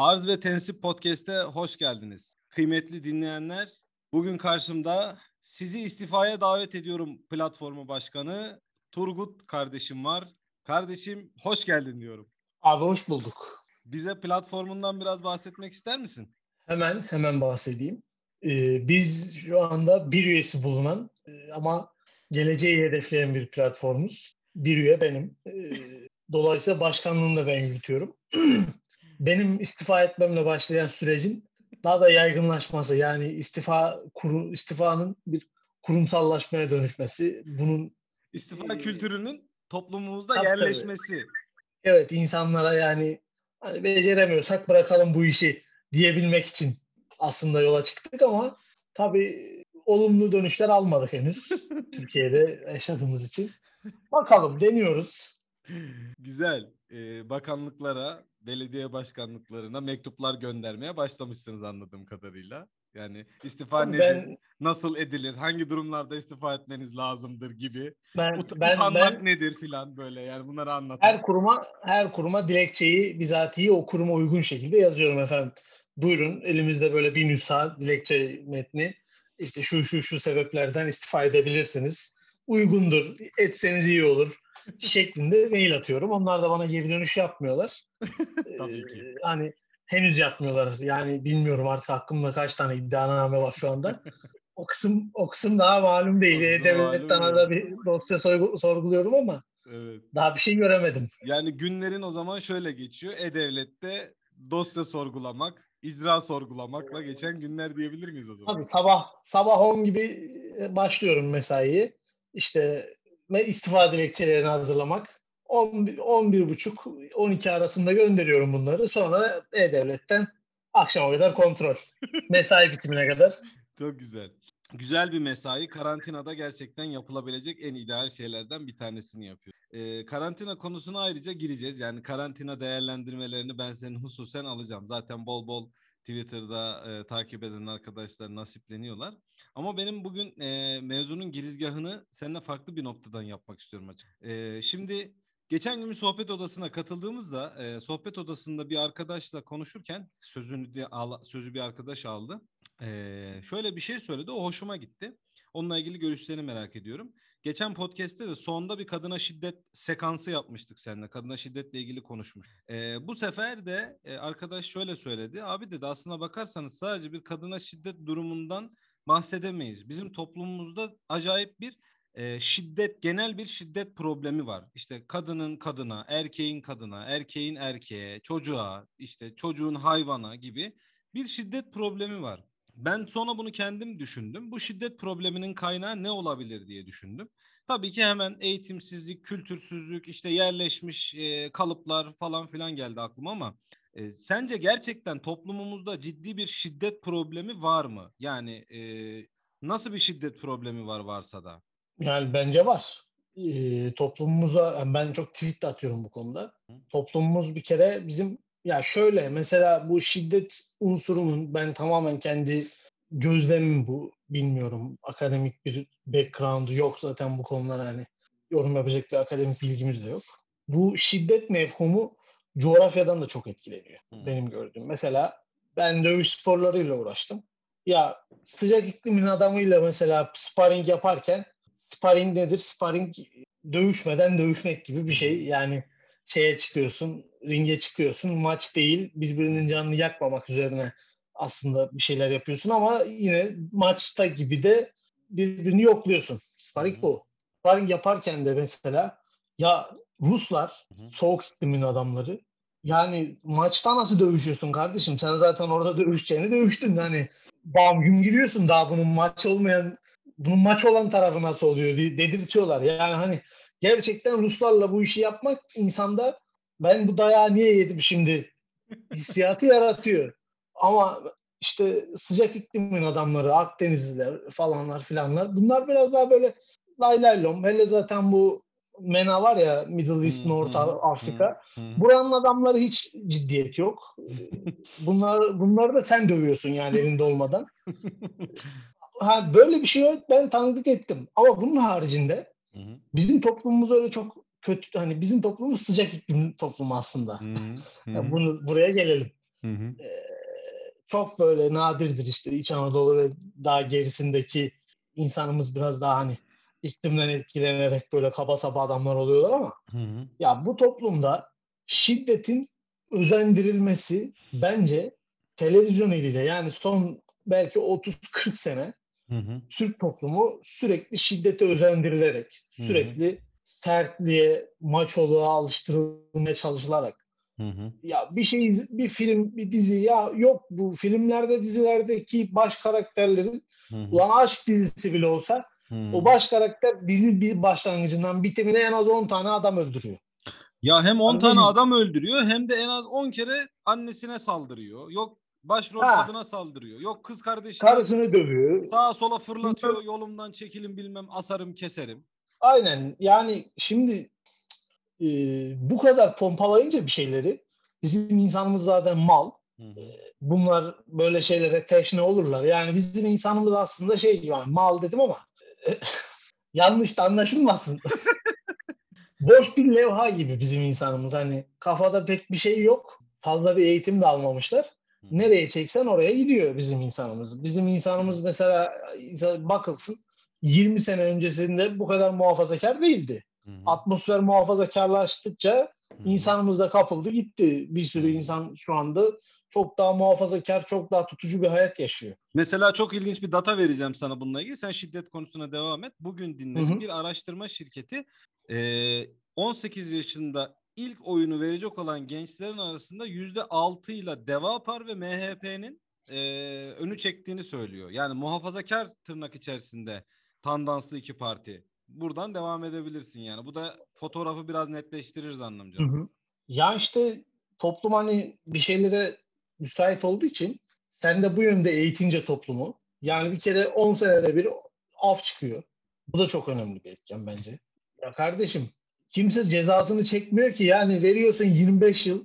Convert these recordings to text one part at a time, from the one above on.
Arz ve Tensip Podcast'e hoş geldiniz. Kıymetli dinleyenler, bugün karşımda sizi istifaya davet ediyorum platformu başkanı Turgut kardeşim var. Kardeşim hoş geldin diyorum. Abi hoş bulduk. Bize platformundan biraz bahsetmek ister misin? Hemen hemen bahsedeyim. Ee, biz şu anda bir üyesi bulunan e, ama geleceği hedefleyen bir platformuz. Bir üye benim. Ee, dolayısıyla başkanlığını da ben yürütüyorum. benim istifa etmemle başlayan sürecin daha da yaygınlaşması yani istifa kuru, istifanın bir kurumsallaşmaya dönüşmesi bunun istifa e, kültürünün toplumumuzda tabii, yerleşmesi. Tabii. Evet insanlara yani hani beceremiyorsak bırakalım bu işi diyebilmek için aslında yola çıktık ama tabii olumlu dönüşler almadık henüz Türkiye'de yaşadığımız için. Bakalım deniyoruz. Güzel. Ee, bakanlıklara, belediye başkanlıklarına mektuplar göndermeye başlamışsınız anladığım kadarıyla. Yani istifa ben, nedir, nasıl edilir, hangi durumlarda istifa etmeniz lazımdır gibi. Ben, Ut- ben, utanmak ben, nedir filan böyle yani bunları anlatın. Her kuruma her kuruma dilekçeyi bizatihi o kuruma uygun şekilde yazıyorum efendim. Buyurun elimizde böyle bir nüsha dilekçe metni. İşte şu şu şu sebeplerden istifa edebilirsiniz. Uygundur, etseniz iyi olur şeklinde mail atıyorum. Onlar da bana geri dönüş yapmıyorlar. Tabii ki. Ee, hani henüz yapmıyorlar. Yani bilmiyorum artık hakkımda kaç tane iddianame var şu anda. o kısım o kısım daha malum değil. E-Devlet'ten arada bir dosya sorguluyorum ama evet. daha bir şey göremedim. Yani günlerin o zaman şöyle geçiyor. E-Devlet'te dosya sorgulamak, icra sorgulamakla geçen günler diyebilir miyiz o zaman? Tabii sabah sabah 10 gibi başlıyorum mesaiyi. İşte istifa dilekçelerini hazırlamak. 11 buçuk 12 arasında gönderiyorum bunları. Sonra E-Devlet'ten akşama kadar kontrol. Mesai bitimine kadar. Çok güzel. Güzel bir mesai. Karantinada gerçekten yapılabilecek en ideal şeylerden bir tanesini yapıyor. Ee, karantina konusuna ayrıca gireceğiz. Yani karantina değerlendirmelerini ben senin hususen alacağım. Zaten bol bol Twitter'da e, takip eden arkadaşlar nasipleniyorlar. Ama benim bugün e, mevzunun girizgahını seninle farklı bir noktadan yapmak istiyorum açık. E, şimdi geçen gün sohbet odasına katıldığımızda e, sohbet odasında bir arkadaşla konuşurken sözünü de al, sözü bir arkadaş aldı. E, şöyle bir şey söyledi. O hoşuma gitti. Onunla ilgili görüşlerini merak ediyorum. Geçen podcast'te de sonda bir kadına şiddet sekansı yapmıştık seninle. Kadına şiddetle ilgili konuşmuş. Ee, bu sefer de e, arkadaş şöyle söyledi. Abi dedi aslına bakarsanız sadece bir kadına şiddet durumundan bahsedemeyiz. Bizim toplumumuzda acayip bir e, şiddet, genel bir şiddet problemi var. İşte kadının kadına, erkeğin kadına, erkeğin erkeğe, çocuğa, işte çocuğun hayvana gibi bir şiddet problemi var. Ben sonra bunu kendim düşündüm. Bu şiddet probleminin kaynağı ne olabilir diye düşündüm. Tabii ki hemen eğitimsizlik, kültürsüzlük, işte yerleşmiş e, kalıplar falan filan geldi aklıma ama e, sence gerçekten toplumumuzda ciddi bir şiddet problemi var mı? Yani e, nasıl bir şiddet problemi var varsa da? Yani bence var. E, toplumumuza ben çok tweet de atıyorum bu konuda. Hı. Toplumumuz bir kere bizim ya şöyle mesela bu şiddet unsurunun ben tamamen kendi gözlemim bu. Bilmiyorum. Akademik bir background'u yok zaten bu konular hani yorum yapacak bir akademik bilgimiz de yok. Bu şiddet mefhumu coğrafyadan da çok etkileniyor hmm. benim gördüğüm. Mesela ben dövüş sporlarıyla uğraştım. Ya sıcak iklimin adamıyla mesela sparring yaparken sparring nedir? Sparring dövüşmeden dövüşmek gibi bir şey. Yani şeye çıkıyorsun, ringe çıkıyorsun. Maç değil, birbirinin canını yakmamak üzerine aslında bir şeyler yapıyorsun ama yine maçta gibi de birbirini yokluyorsun. Sparring bu. Sparring yaparken de mesela ya Ruslar soğuk iklimin adamları yani maçta nasıl dövüşüyorsun kardeşim? Sen zaten orada dövüşeceğini dövüştün. Hani bam güm giriyorsun daha bunun maç olmayan bunun maç olan tarafı nasıl oluyor dedirtiyorlar. Yani hani gerçekten Ruslarla bu işi yapmak insanda ben bu dayağı niye yedim şimdi hissiyatı yaratıyor. Ama işte sıcak iklimin adamları, Akdenizliler falanlar filanlar bunlar biraz daha böyle lay lay lom. Hele zaten bu MENA var ya Middle East, hmm, North hmm, Afrika. Hmm, hmm. Buranın adamları hiç ciddiyet yok. Bunlar bunları da sen dövüyorsun yani elinde olmadan. ha böyle bir şey ben tanıdık ettim. Ama bunun haricinde bizim toplumumuz öyle çok kötü hani bizim toplumumuz sıcak iklim toplumu aslında. yani bunu buraya gelelim. Hı hı. E, çok böyle nadirdir işte İç Anadolu ve daha gerisindeki insanımız biraz daha hani iklimden etkilenerek böyle kaba saba adamlar oluyorlar ama hı hı. ya bu toplumda şiddetin özendirilmesi bence televizyon eliyle yani son belki 30-40 sene hı hı. Türk toplumu sürekli şiddete özendirilerek, sürekli hı hı. Sertliğe, maçoluğa alıştırılmaya çalışılarak Hı hı. Ya bir şey bir film bir dizi ya yok bu filmlerde dizilerdeki baş karakterlerin hı hı. ulan aşk dizisi bile olsa hı. o baş karakter dizi bir başlangıcından bitimine en az 10 tane adam öldürüyor. Ya hem 10 tane adam öldürüyor hem de en az 10 kere annesine saldırıyor. Yok başrol ha. kadına saldırıyor. Yok kız kardeşine karısını dövüyor. Sağa sola fırlatıyor. Bilmem. Yolumdan çekilin bilmem asarım keserim. Aynen. Yani şimdi e, bu kadar pompalayınca bir şeyleri bizim insanımız zaten mal. Hı hı. Bunlar böyle şeylere teşne olurlar. Yani bizim insanımız aslında şey gibi yani mal dedim ama yanlış da anlaşılmasın. Boş bir levha gibi bizim insanımız. Hani kafada pek bir şey yok. Fazla bir eğitim de almamışlar. Nereye çeksen oraya gidiyor bizim insanımız. Bizim insanımız mesela bakılsın 20 sene öncesinde bu kadar muhafazakar değildi. Hı hı. Atmosfer muhafazakarlaştıkça hı hı. insanımız da kapıldı gitti. Bir sürü insan şu anda çok daha muhafazakar, çok daha tutucu bir hayat yaşıyor. Mesela çok ilginç bir data vereceğim sana bununla ilgili. Sen şiddet konusuna devam et. Bugün dinledim bir araştırma şirketi 18 yaşında ilk oyunu verecek olan gençlerin arasında yüzde altı ile Devapar ve MHP'nin önü çektiğini söylüyor. Yani muhafazakar tırnak içerisinde tandanslı iki parti buradan devam edebilirsin yani. Bu da fotoğrafı biraz netleştirir zannımca. Hı hı. Ya işte toplum hani bir şeylere müsait olduğu için sen de bu yönde eğitince toplumu yani bir kere 10 senede bir af çıkıyor. Bu da çok önemli bir etken bence. Ya kardeşim kimse cezasını çekmiyor ki yani veriyorsun 25 yıl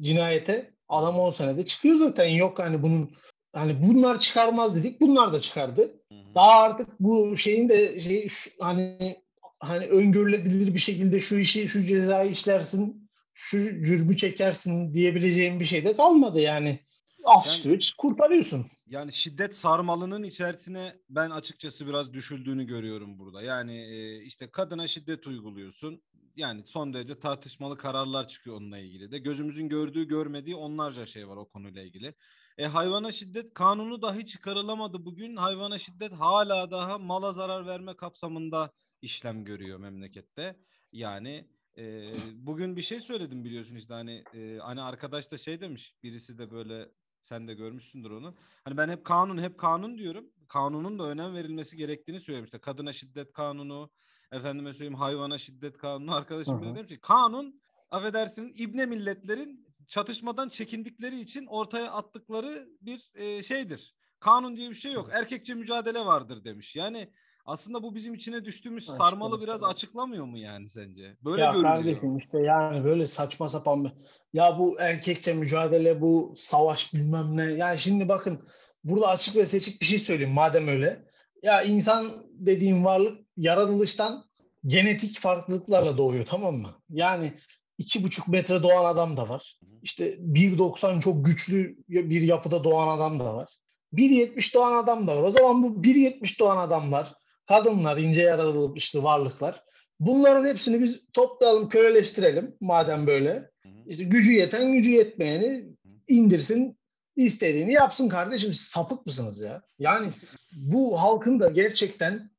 cinayete adam 10 senede çıkıyor zaten yok hani bunun hani bunlar çıkarmaz dedik bunlar da çıkardı. Daha artık bu şeyin de şey şu, hani hani öngörülebilir bir şekilde şu işi şu cezayı işlersin şu cürmü çekersin diyebileceğim bir şey de kalmadı yani. Af yani, çıkıyor, kurtarıyorsun. Yani şiddet sarmalının içerisine ben açıkçası biraz düşüldüğünü görüyorum burada. Yani işte kadına şiddet uyguluyorsun. Yani son derece tartışmalı kararlar çıkıyor onunla ilgili de. Gözümüzün gördüğü görmediği onlarca şey var o konuyla ilgili. E, hayvana şiddet kanunu dahi çıkarılamadı bugün. Hayvana şiddet hala daha mala zarar verme kapsamında işlem görüyor memlekette. Yani e, bugün bir şey söyledim biliyorsun işte hani e, hani arkadaş da şey demiş birisi de böyle sen de görmüşsündür onu. Hani ben hep kanun hep kanun diyorum. Kanunun da önem verilmesi gerektiğini söylemişti. Kadına şiddet kanunu, efendime söyleyeyim hayvana şiddet kanunu. Arkadaşım bile demiş ki kanun affedersin ibne milletlerin çatışmadan çekindikleri için ortaya attıkları bir e, şeydir. Kanun diye bir şey yok. Erkekçe mücadele vardır demiş. Yani aslında bu bizim içine düştüğümüz ha, sarmalı biraz işte. açıklamıyor mu yani sence? Böyle ya görünüyor. kardeşim işte yani böyle saçma sapan bir... Ya bu erkekçe mücadele, bu savaş bilmem ne. Yani şimdi bakın burada açık ve seçik bir şey söyleyeyim madem öyle. Ya insan dediğim varlık yaratılıştan genetik farklılıklarla doğuyor tamam mı? Yani iki buçuk metre doğan adam da var. İşte 1.90 çok güçlü bir yapıda doğan adam da var. 1.70 doğan adam da var. O zaman bu 1.70 doğan adamlar, kadınlar, ince yaratılmışlı varlıklar. Bunların hepsini biz toplayalım, köleleştirelim madem böyle. İşte gücü yeten, gücü yetmeyeni indirsin, istediğini yapsın kardeşim. Sapık mısınız ya? Yani bu halkın da gerçekten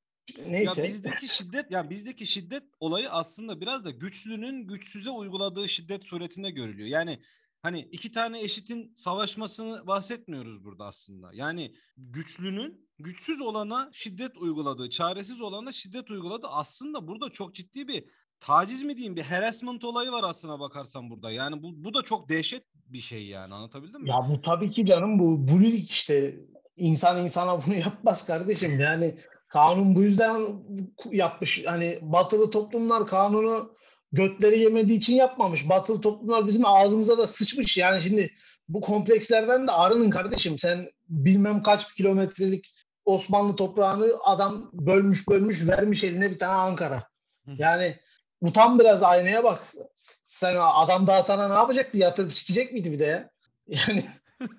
Neyse. Ya bizdeki şiddet yani bizdeki şiddet olayı aslında biraz da güçlünün güçsüze uyguladığı şiddet suretinde görülüyor. Yani hani iki tane eşitin savaşmasını bahsetmiyoruz burada aslında. Yani güçlünün güçsüz olana şiddet uyguladığı, çaresiz olana şiddet uyguladığı aslında burada çok ciddi bir taciz mi diyeyim bir harassment olayı var aslına bakarsan burada. Yani bu, bu da çok dehşet bir şey yani anlatabildim mi? Ya bu tabii ki canım bu bulilik işte insan insana bunu yapmaz kardeşim. Yani Kanun bu yüzden yapmış. Hani batılı toplumlar kanunu götleri yemediği için yapmamış. Batılı toplumlar bizim ağzımıza da sıçmış. Yani şimdi bu komplekslerden de arının kardeşim. Sen bilmem kaç kilometrelik Osmanlı toprağını adam bölmüş bölmüş vermiş eline bir tane Ankara. Yani utan biraz aynaya bak. Sen adam daha sana ne yapacaktı? Yatırıp sikecek miydi bir de ya? Yani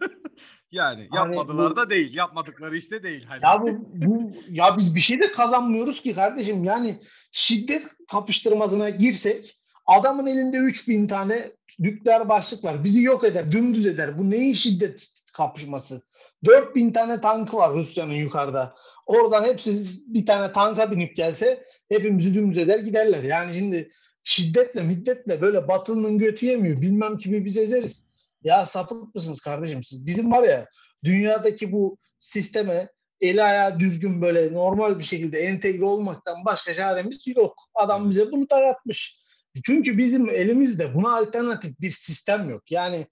yani hani yapmadılar bu, da değil. Yapmadıkları işte değil. Hani. Ya bu, bu ya biz bir şey de kazanmıyoruz ki kardeşim. Yani şiddet kapıştırmasına girsek adamın elinde 3000 tane nükleer başlık var. Bizi yok eder, dümdüz eder. Bu neyin şiddet kapışması? 4000 tane tankı var Rusya'nın yukarıda. Oradan hepsi bir tane tanka binip gelse hepimizi dümdüz eder giderler. Yani şimdi şiddetle middetle böyle batının götü yemiyor. Bilmem kimi biz ezeriz. Ya sapık mısınız kardeşim siz? Bizim var ya dünyadaki bu sisteme eli ayağı düzgün böyle normal bir şekilde entegre olmaktan başka çaremiz yok. Adam bize bunu dayatmış. Çünkü bizim elimizde buna alternatif bir sistem yok. Yani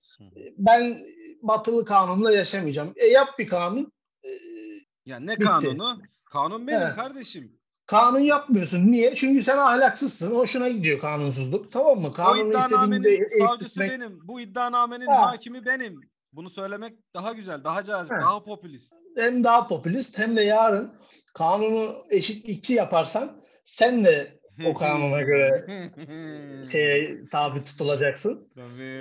ben batılı kanunla yaşamayacağım. E yap bir kanun. E, ya ne bitti. kanunu? Kanun benim He. kardeşim. Kanun yapmıyorsun. Niye? Çünkü sen ahlaksızsın. Hoşuna gidiyor kanunsuzluk. Tamam mı? Kanunu Bu iddianamenin savcısı etmek... benim. Bu iddianamenin ha. hakimi benim. Bunu söylemek daha güzel, daha cazip, ha. daha popülist. Hem daha popülist hem de yarın kanunu eşitlikçi yaparsan sen de o kanuna göre şeye tabi tutulacaksın.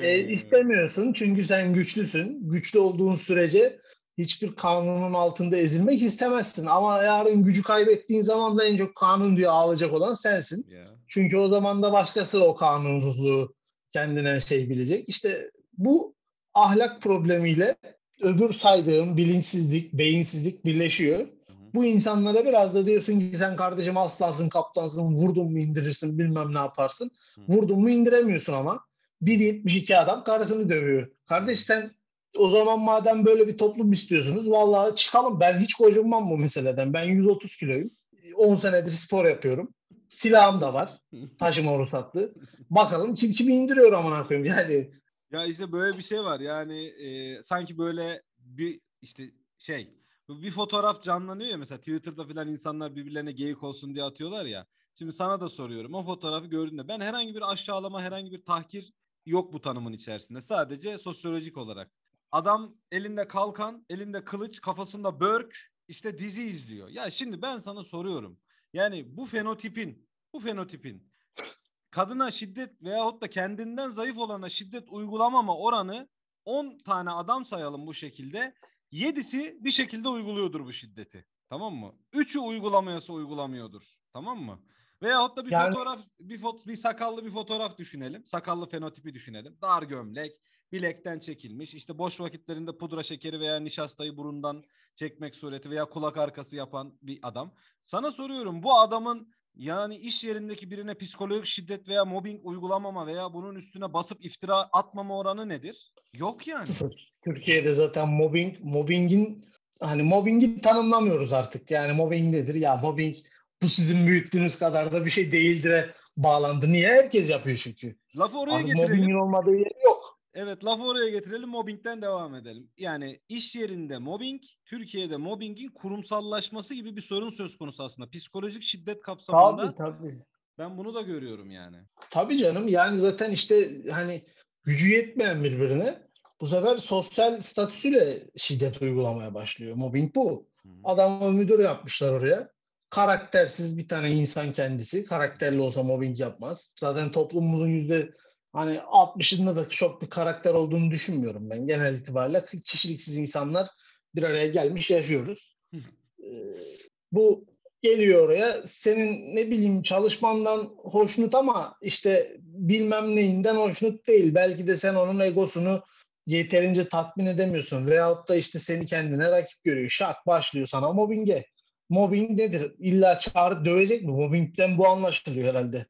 E, istemiyorsun çünkü sen güçlüsün. Güçlü olduğun sürece hiçbir kanunun altında ezilmek istemezsin. Ama yarın gücü kaybettiğin zaman da en çok kanun diye ağlayacak olan sensin. Yeah. Çünkü o zaman da başkası o kanunsuzluğu kendine şey bilecek. İşte bu ahlak problemiyle öbür saydığım bilinçsizlik, beyinsizlik birleşiyor. Bu insanlara biraz da diyorsun ki sen kardeşim aslansın, kaptansın, vurdun mu indirirsin, bilmem ne yaparsın. Vurdun mu indiremiyorsun ama. 1.72 adam karısını dövüyor. Kardeş sen o zaman madem böyle bir toplum istiyorsunuz vallahi çıkalım. Ben hiç kocunmam bu meseleden. Ben 130 kiloyum. 10 senedir spor yapıyorum. Silahım da var. Taşıma ruhsatlı. Bakalım kim kimi indiriyor amına koyayım yani. Ya işte böyle bir şey var. Yani e, sanki böyle bir işte şey bir fotoğraf canlanıyor ya mesela Twitter'da falan insanlar birbirlerine geyik olsun diye atıyorlar ya. Şimdi sana da soruyorum. O fotoğrafı gördüğünde ben herhangi bir aşağılama, herhangi bir tahkir yok bu tanımın içerisinde. Sadece sosyolojik olarak. Adam elinde kalkan, elinde kılıç, kafasında börk, işte dizi izliyor. Ya şimdi ben sana soruyorum. Yani bu fenotipin, bu fenotipin kadına şiddet veyahut da kendinden zayıf olana şiddet uygulamama oranı 10 tane adam sayalım bu şekilde. 7'si bir şekilde uyguluyordur bu şiddeti. Tamam mı? 3'ü uygulamayası uygulamıyordur. Tamam mı? Veyahut da bir yani... fotoğraf, bir, fot bir sakallı bir fotoğraf düşünelim. Sakallı fenotipi düşünelim. Dar gömlek, bilekten çekilmiş. İşte boş vakitlerinde pudra şekeri veya nişastayı burundan çekmek sureti veya kulak arkası yapan bir adam. Sana soruyorum bu adamın yani iş yerindeki birine psikolojik şiddet veya mobbing uygulamama veya bunun üstüne basıp iftira atmama oranı nedir? Yok yani. Türkiye'de zaten mobbing, mobbingin hani mobbingi tanımlamıyoruz artık. Yani mobbing nedir? Ya mobbing bu sizin büyüttüğünüz kadar da bir şey değildir'e bağlandı. Niye? Herkes yapıyor çünkü. Lafı oraya Artık getirelim. Mobbingin olmadığı yer yok. Evet lafı oraya getirelim mobbingden devam edelim. Yani iş yerinde mobbing, Türkiye'de mobbingin kurumsallaşması gibi bir sorun söz konusu aslında. Psikolojik şiddet kapsamında. Tabii tabii. Ben bunu da görüyorum yani. Tabii canım yani zaten işte hani gücü yetmeyen birbirine bu sefer sosyal statüsüyle şiddet uygulamaya başlıyor. Mobbing bu. Adamı müdür yapmışlar oraya. Karaktersiz bir tane insan kendisi. Karakterli olsa mobbing yapmaz. Zaten toplumumuzun yüzde hani 60'ında da çok bir karakter olduğunu düşünmüyorum ben. Genel itibariyle kişiliksiz insanlar bir araya gelmiş yaşıyoruz. ee, bu geliyor oraya senin ne bileyim çalışmandan hoşnut ama işte bilmem neyinden hoşnut değil. Belki de sen onun egosunu yeterince tatmin edemiyorsun. Veyahut da işte seni kendine rakip görüyor. Şak başlıyor sana mobbinge. Mobbing nedir? İlla çağırıp dövecek mi? Mobbingden bu anlaşılıyor herhalde.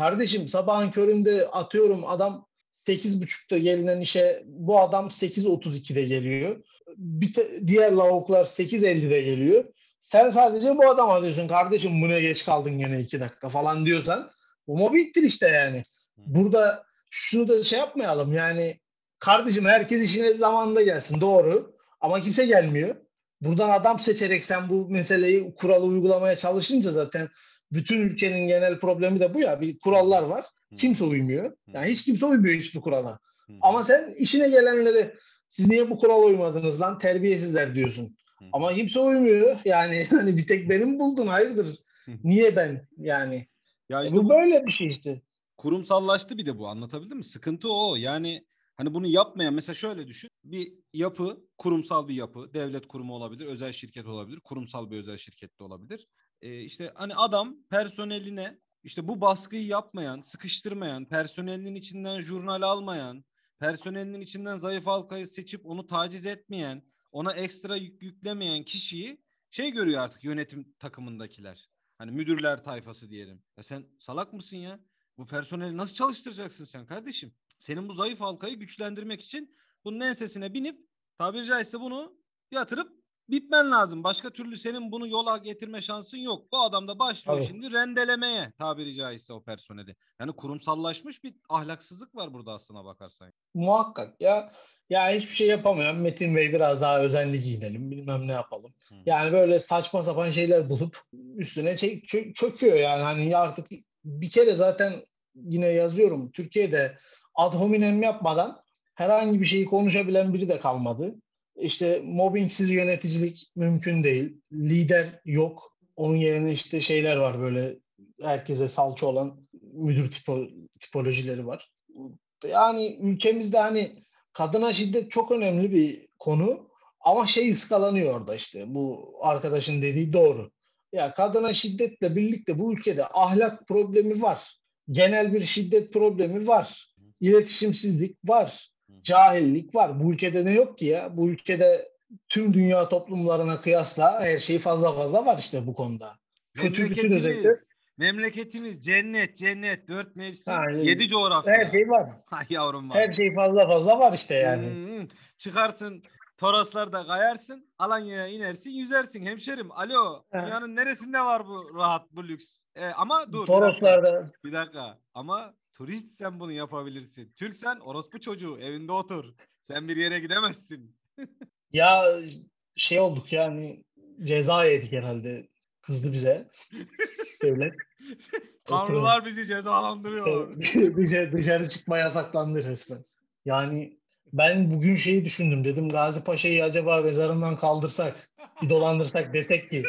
Kardeşim sabahın köründe atıyorum adam 8.30'da gelinen işe bu adam 8.32'de geliyor. Bir te, diğer lavuklar 8.50'de geliyor. Sen sadece bu adama diyorsun kardeşim bu ne geç kaldın gene 2 dakika falan diyorsan bu mobbingdir işte yani. Burada şunu da şey yapmayalım yani kardeşim herkes işine zamanında gelsin doğru ama kimse gelmiyor. Buradan adam seçerek sen bu meseleyi kuralı uygulamaya çalışınca zaten bütün ülkenin genel problemi de bu ya. Bir kurallar var. Kimse uymuyor. Yani hiç kimse uymuyor hiçbir kurala. Ama sen işine gelenleri siz niye bu kurala uymadınız lan terbiyesizler diyorsun. Ama kimse uymuyor. Yani hani bir tek benim buldun hayırdır. Niye ben yani? Ya işte bu, bu böyle bir şey işte. Kurumsallaştı bir de bu anlatabildim mi? Sıkıntı o. Yani Hani bunu yapmayan mesela şöyle düşün. Bir yapı, kurumsal bir yapı, devlet kurumu olabilir, özel şirket olabilir, kurumsal bir özel şirket de olabilir. Ee, işte hani adam personeline işte bu baskıyı yapmayan, sıkıştırmayan, personelinin içinden jurnal almayan, personelinin içinden zayıf halkayı seçip onu taciz etmeyen, ona ekstra yük yüklemeyen kişiyi şey görüyor artık yönetim takımındakiler. Hani müdürler tayfası diyelim. Ya sen salak mısın ya? Bu personeli nasıl çalıştıracaksın sen kardeşim? Senin bu zayıf halkayı güçlendirmek için bunun ensesine binip tabiri caizse bunu yatırıp bitmen lazım. Başka türlü senin bunu yola getirme şansın yok. Bu adam da başlıyor Tabii. şimdi rendelemeye tabiri caizse o personeli. Yani kurumsallaşmış bir ahlaksızlık var burada aslına bakarsan. Muhakkak ya. Ya hiçbir şey yapamayan Metin Bey biraz daha özenli giyinelim bilmem ne yapalım. Hı. Yani böyle saçma sapan şeyler bulup üstüne çek, çö- çöküyor yani hani artık bir kere zaten yine yazıyorum Türkiye'de ad hominem yapmadan herhangi bir şeyi konuşabilen biri de kalmadı. İşte mobbingsiz yöneticilik mümkün değil. Lider yok. Onun yerine işte şeyler var böyle herkese salça olan müdür tipo, tipolojileri var. Yani ülkemizde hani kadına şiddet çok önemli bir konu ama şey ıskalanıyor orada işte bu arkadaşın dediği doğru. Ya kadına şiddetle birlikte bu ülkede ahlak problemi var. Genel bir şiddet problemi var. İletişimsizlik var. Cahillik var. Bu ülkede ne yok ki ya? Bu ülkede tüm dünya toplumlarına kıyasla her şey fazla fazla var işte bu konuda. Kötü bütün özellikle Memleketimiz, cennet cennet dört mevsim Yani yedi coğrafya. her şey var. Yavrum var. Her şey fazla fazla var işte yani. Hmm, çıkarsın Toroslarda kayarsın, Alanya'ya inersin, yüzersin hemşerim. Alo, Ha. dünyanın neresinde var bu rahat, bu lüks? E, ama dur, bir dakika, Toroslarda bir dakika. Ama turist sen bunu yapabilirsin. Türk sen orospu çocuğu, evinde otur. Sen bir yere gidemezsin. ya şey olduk yani ceza yedik herhalde. Kızdı bize devlet. Tanrılar bizi cezalandırıyor. Şey, dışarı, dışarı çıkma yasaklandı resmen. Yani ben bugün şeyi düşündüm dedim Gazi Paşa'yı acaba mezarından kaldırsak bir dolandırsak desek ki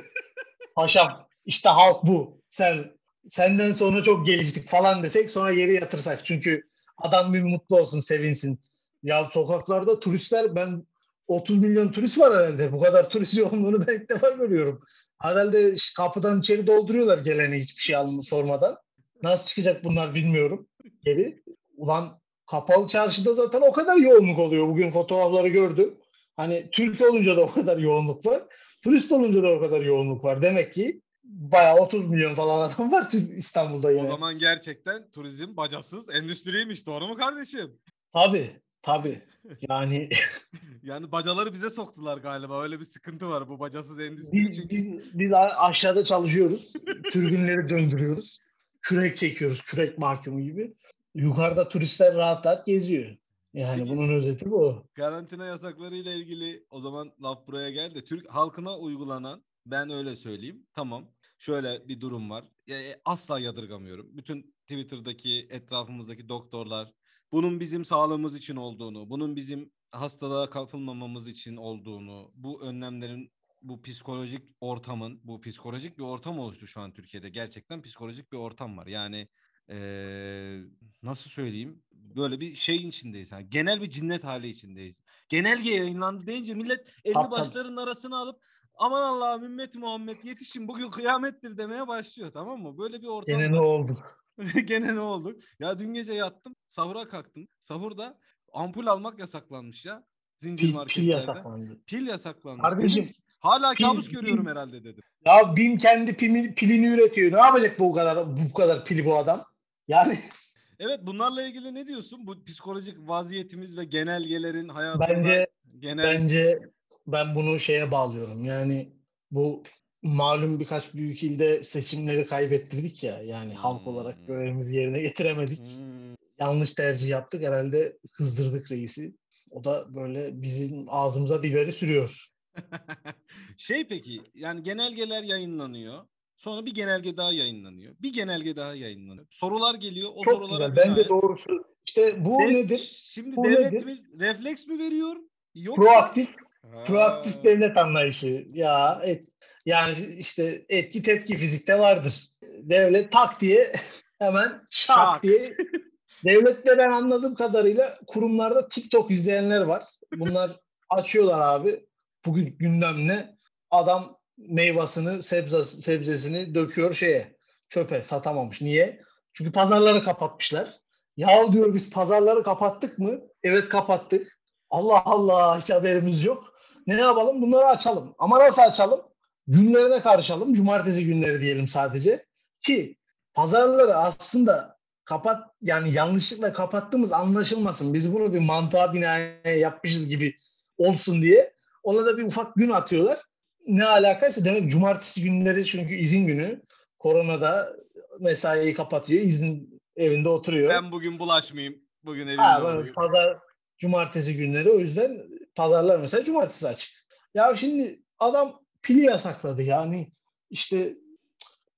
paşam işte halk bu sen senden sonra çok geliştik falan desek sonra yere yatırsak çünkü adam bir mutlu olsun sevinsin. Ya sokaklarda turistler ben 30 milyon turist var herhalde. Bu kadar turist yoğunluğunu ben ilk defa görüyorum. Herhalde kapıdan içeri dolduruyorlar geleni hiçbir şey alma, sormadan. Nasıl çıkacak bunlar bilmiyorum geri. Ulan kapalı çarşıda zaten o kadar yoğunluk oluyor. Bugün fotoğrafları gördüm. Hani Türk olunca da o kadar yoğunluk var. Turist olunca da o kadar yoğunluk var. Demek ki bayağı 30 milyon falan adam var İstanbul'da O yine. zaman gerçekten turizm bacasız endüstriymiş. Doğru mu kardeşim? Tabii tabii. Yani Yani bacaları bize soktular galiba. Öyle bir sıkıntı var bu bacasız endüstri. biz, Çünkü biz, biz aşağıda çalışıyoruz. Türbinleri döndürüyoruz. Kürek çekiyoruz. Kürek mahkumu gibi. Yukarıda turistler rahat rahat geziyor. Yani Peki. bunun özeti bu. karantina yasakları ile ilgili o zaman laf buraya geldi. Türk halkına uygulanan ben öyle söyleyeyim. Tamam. Şöyle bir durum var. E, asla yadırgamıyorum. Bütün Twitter'daki etrafımızdaki doktorlar bunun bizim sağlığımız için olduğunu, bunun bizim hastalığa kapılmamamız için olduğunu, bu önlemlerin bu psikolojik ortamın, bu psikolojik bir ortam oluştu şu an Türkiye'de. Gerçekten psikolojik bir ortam var. Yani eee, nasıl söyleyeyim? Böyle bir şeyin içindeyiz. Yani genel bir cinnet hali içindeyiz. Genelge yayınlandı deyince millet elini tabii. başlarının arasına alıp aman Allah'ım ümmet Muhammed yetişin bugün kıyamettir demeye başlıyor tamam mı? Böyle bir ortam Gene ne olduk? Gene ne oldu? Ya dün gece yattım, sahura kalktım. Sahurda ampul almak yasaklanmış ya. Zincir Pil, pil marketlerde. yasaklandı. Pil yasaklanmış. Kardeşim, Dedim hala pil- kabus görüyorum pil- herhalde dedim. Ya BİM kendi pimi- pilini üretiyor. Ne yapacak bu kadar bu kadar pili bu adam? Yani Evet bunlarla ilgili ne diyorsun? Bu psikolojik vaziyetimiz ve genelgelerin hayatında bence genel bence ben bunu şeye bağlıyorum. Yani bu malum birkaç büyük ilde seçimleri kaybettirdik ya. Yani halk olarak Hmm. görevimizi yerine getiremedik. Hmm. Yanlış tercih yaptık. Herhalde kızdırdık reisi. O da böyle bizim ağzımıza biberi sürüyor. şey peki yani genelgeler yayınlanıyor. Sonra bir genelge daha yayınlanıyor. Bir genelge daha yayınlanıyor. Sorular geliyor. O Çok sorulara güzel. Bence binaen- doğrusu işte bu Dev- nedir? Şimdi Bu devletimiz refleks mi veriyor? Yoksa... Proaktif Ha. proaktif devlet anlayışı. Ya et, yani işte etki tepki fizikte vardır. Devlet tak diye hemen şak Şak. diye devlette ben anladığım kadarıyla kurumlarda TikTok izleyenler var. Bunlar açıyorlar abi. Bugün gündem ne? Adam meyvasını, sebzesi, sebzesini döküyor şeye, çöpe satamamış. Niye? Çünkü pazarları kapatmışlar. Ya diyor biz pazarları kapattık mı? Evet kapattık. Allah Allah hiç haberimiz yok. Ne yapalım? Bunları açalım. Ama nasıl açalım? Günlerine karışalım. Cumartesi günleri diyelim sadece. Ki pazarları aslında kapat yani yanlışlıkla kapattığımız anlaşılmasın. Biz bunu bir mantığa binaen yapmışız gibi olsun diye. Ona da bir ufak gün atıyorlar. Ne alakaysa demek cumartesi günleri çünkü izin günü. Koronada mesaiyi kapatıyor. izin evinde oturuyor. Ben bugün bulaşmayayım. Bugün evimde ha, olayım. Pazar cumartesi günleri o yüzden pazarlar mesela cumartesi açık. Ya şimdi adam pili yasakladı yani işte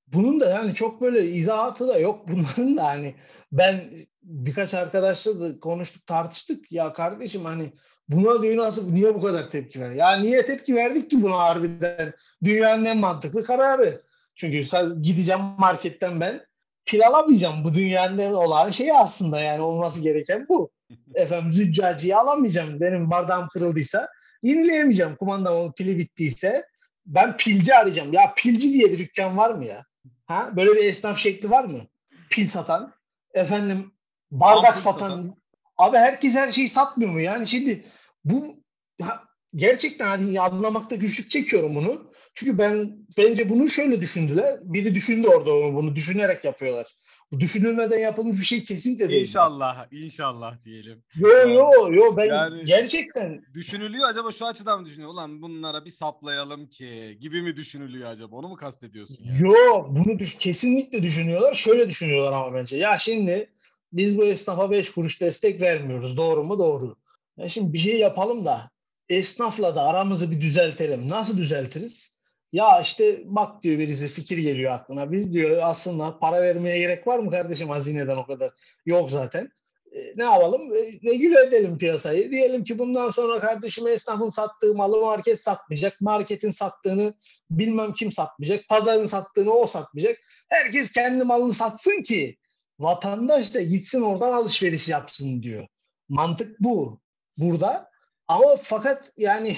bunun da yani çok böyle izahatı da yok bunların da hani ben birkaç arkadaşla da konuştuk tartıştık ya kardeşim hani buna diyor nasıl niye bu kadar tepki ver? Ya niye tepki verdik ki buna harbiden? Dünyanın en mantıklı kararı. Çünkü gideceğim marketten ben pil alamayacağım. Bu dünyanın olan şey aslında yani olması gereken bu. Efendim züccaciyi alamayacağım. Benim bardağım kırıldıysa yenileyemeyeceğim. Kumandamın pili bittiyse ben pilci arayacağım. Ya pilci diye bir dükkan var mı ya? Ha? Böyle bir esnaf şekli var mı? Pil satan. Efendim bardak Ampul satan. satan. Abi herkes her şeyi satmıyor mu? Yani şimdi bu ha, gerçekten hani anlamakta güçlük çekiyorum bunu. Çünkü ben bence bunu şöyle düşündüler. Biri düşündü orada onu, bunu düşünerek yapıyorlar. Düşünülmeden yapılmış bir şey kesinlikle değil. İnşallah, inşallah diyelim. Yo yo yo ben yani, gerçekten düşünülüyor acaba şu açıdan mı düşünüyor? Ulan bunlara bir saplayalım ki gibi mi düşünülüyor acaba? Onu mu kastediyorsun? Yani? Yo bunu düş kesinlikle düşünüyorlar. Şöyle düşünüyorlar ama bence. Ya şimdi biz bu esnafa 5 kuruş destek vermiyoruz. Doğru mu? Doğru. Ya şimdi bir şey yapalım da esnafla da aramızı bir düzeltelim. Nasıl düzeltiriz? Ya işte bak diyor birisi fikir geliyor aklına. Biz diyor aslında para vermeye gerek var mı kardeşim hazineden o kadar? Yok zaten. E, ne yapalım? E, regüle edelim piyasayı. Diyelim ki bundan sonra kardeşim esnafın sattığı malı market satmayacak. Marketin sattığını bilmem kim satmayacak. Pazarın sattığını o satmayacak. Herkes kendi malını satsın ki vatandaş da gitsin oradan alışveriş yapsın diyor. Mantık bu. Burada ama fakat yani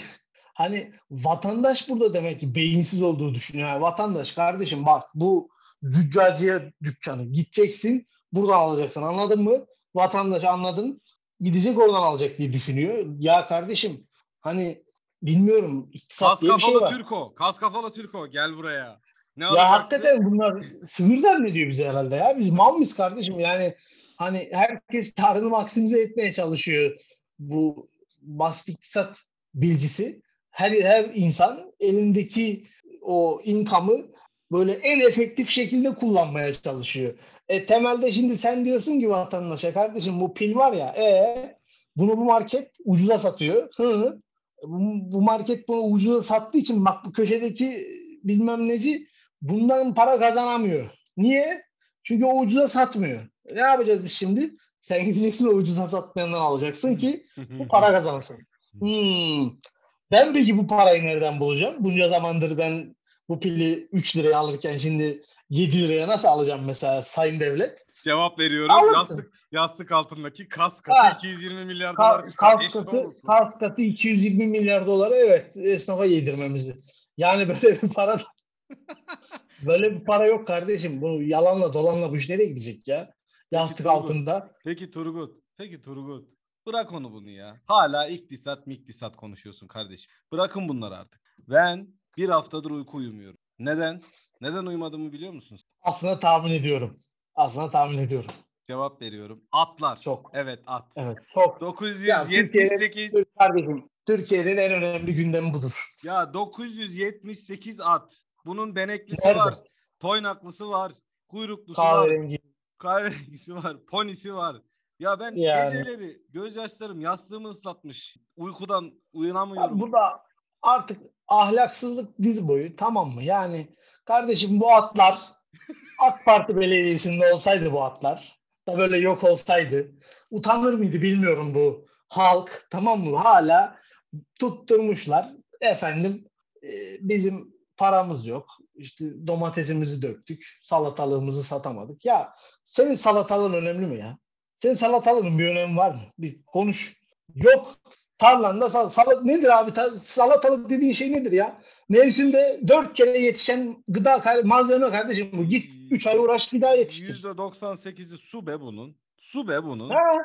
hani vatandaş burada demek ki beyinsiz olduğu düşünüyor. Yani vatandaş kardeşim bak bu züccaciye dükkanı gideceksin buradan alacaksın anladın mı? Vatandaş anladın gidecek oradan alacak diye düşünüyor. Ya kardeşim hani bilmiyorum iktisat kas diye bir şey var. Türko. Kas kafalı Türko gel buraya. Ne ya alacaksın? hakikaten bunlar sınır diyor bize herhalde ya. Biz mal mıyız kardeşim? Yani hani herkes karını maksimize etmeye çalışıyor bu basit iktisat bilgisi her her insan elindeki o income'ı böyle en efektif şekilde kullanmaya çalışıyor. E, temelde şimdi sen diyorsun ki vatandaşa kardeşim bu pil var ya e bunu bu market ucuza satıyor. Hı, bu, bu market bunu ucuza sattığı için bak bu köşedeki bilmem neci bundan para kazanamıyor. Niye? Çünkü o ucuza satmıyor. Ne yapacağız biz şimdi? Sen gideceksin o ucuza satmayandan alacaksın ki bu para kazansın. Hmm. Ben peki bu parayı nereden bulacağım? Bunca zamandır ben bu pili 3 liraya alırken şimdi 7 liraya nasıl alacağım mesela sayın devlet? Cevap veriyorum. Alırsın. Yastık, yastık altındaki kas katı ha. 220 milyar dolar Ka- Kas katı, kas katı 220 milyar dolara evet esnafa yedirmemizi. Yani böyle bir para böyle bir para yok kardeşim. Bu yalanla dolanla bu iş nereye gidecek ya? Yastık peki, altında. Peki Turgut. Peki Turgut. Bırak onu bunu ya. Hala iktisat miktisat konuşuyorsun kardeşim. Bırakın bunları artık. Ben bir haftadır uyku uyumuyorum. Neden? Neden uyumadığımı biliyor musunuz? Aslında tahmin ediyorum. Aslında tahmin ediyorum. Cevap veriyorum. Atlar. Çok. Evet at. Evet çok. 978. Ya, kardeşim Türkiye'nin en önemli gündemi budur. Ya 978 at. Bunun beneklisi Nerede? var. Toynaklısı var. Kuyruklusu Kahverengi. var. Kahverengisi var. Ponisi var. Ya ben yani. geceleri gözyaşlarım yastığımı ıslatmış. Uykudan uyanamıyorum. Abi da artık ahlaksızlık diz boyu tamam mı? Yani kardeşim bu atlar AK Parti belediyesinde olsaydı bu atlar da böyle yok olsaydı utanır mıydı bilmiyorum bu halk tamam mı? Hala tutturmuşlar. Efendim e, bizim paramız yok. İşte domatesimizi döktük. Salatalığımızı satamadık. Ya senin salatalığın önemli mi ya? Senin salatalığın bir önemi var mı? Bir konuş. Yok. Tarlanda sal salat nedir abi? Ta salatalık dediğin şey nedir ya? Mevsimde dört kere yetişen gıda malzeme kardeşim bu. Git üç ay uğraş gıda yetiştir. %98'i su be bunun. Su be bunun. Ha,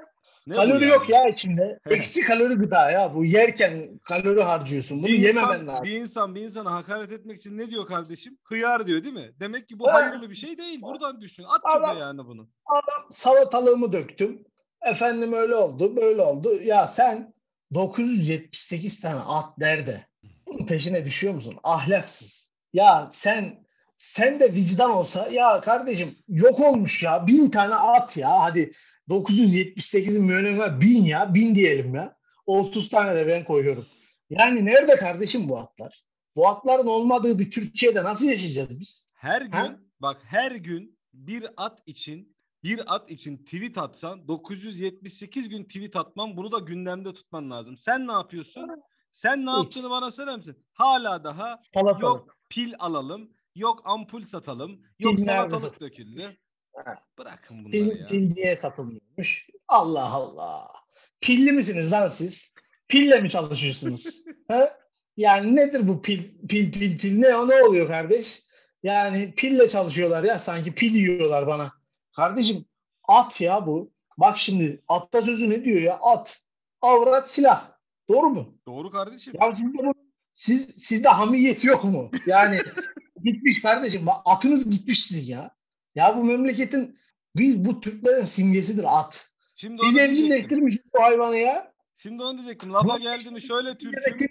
ne kalori yok ya içinde. Eksi kalori gıda ya. Bu yerken kalori harcıyorsun. Bunu bir yememen insan, lazım. Bir insan bir insana hakaret etmek için ne diyor kardeşim? Hıyar diyor değil mi? Demek ki bu ha. hayırlı bir şey değil. Buradan düşün. At adam, yani bunu. Adam salatalığımı döktüm. Efendim öyle oldu, böyle oldu. Ya sen 978 tane at nerede? Bunun peşine düşüyor musun? Ahlaksız. Ya sen sen de vicdan olsa ya kardeşim yok olmuş ya bin tane at ya hadi 978'in bir var bin ya bin diyelim ya 30 tane de ben koyuyorum. Yani nerede kardeşim bu atlar? Bu atların olmadığı bir Türkiye'de nasıl yaşayacağız biz? Her gün ha? bak her gün bir at için bir at için tweet atsan 978 gün tweet atman bunu da gündemde tutman lazım. Sen ne yapıyorsun? Sen ne Hiç. yaptığını bana söyler misin? Hala daha Salatalık. yok pil alalım, yok ampul satalım, yok pil salatalık döküldü. Bırakın bunları pil, ya. Pil niye satılmıyormuş? Allah Allah. Pilli misiniz lan siz? Pille mi çalışıyorsunuz? ha? Yani nedir bu pil pil pil pil ne o ne oluyor kardeş? Yani pille çalışıyorlar ya sanki pil yiyorlar bana. Kardeşim at ya bu. Bak şimdi atta sözü ne diyor ya? At, avrat, silah. Doğru mu? Doğru kardeşim. Ya sizde bu siz sizde hamiyet yok mu? Yani gitmiş kardeşim. Atınız gitmiş sizin ya. Ya bu memleketin bir bu Türklerin simgesidir at. Şimdi Biz evcilleştirmişiz bu hayvanı ya. Şimdi onu diyecektim. Lafa geldi mi şöyle Türk'üm.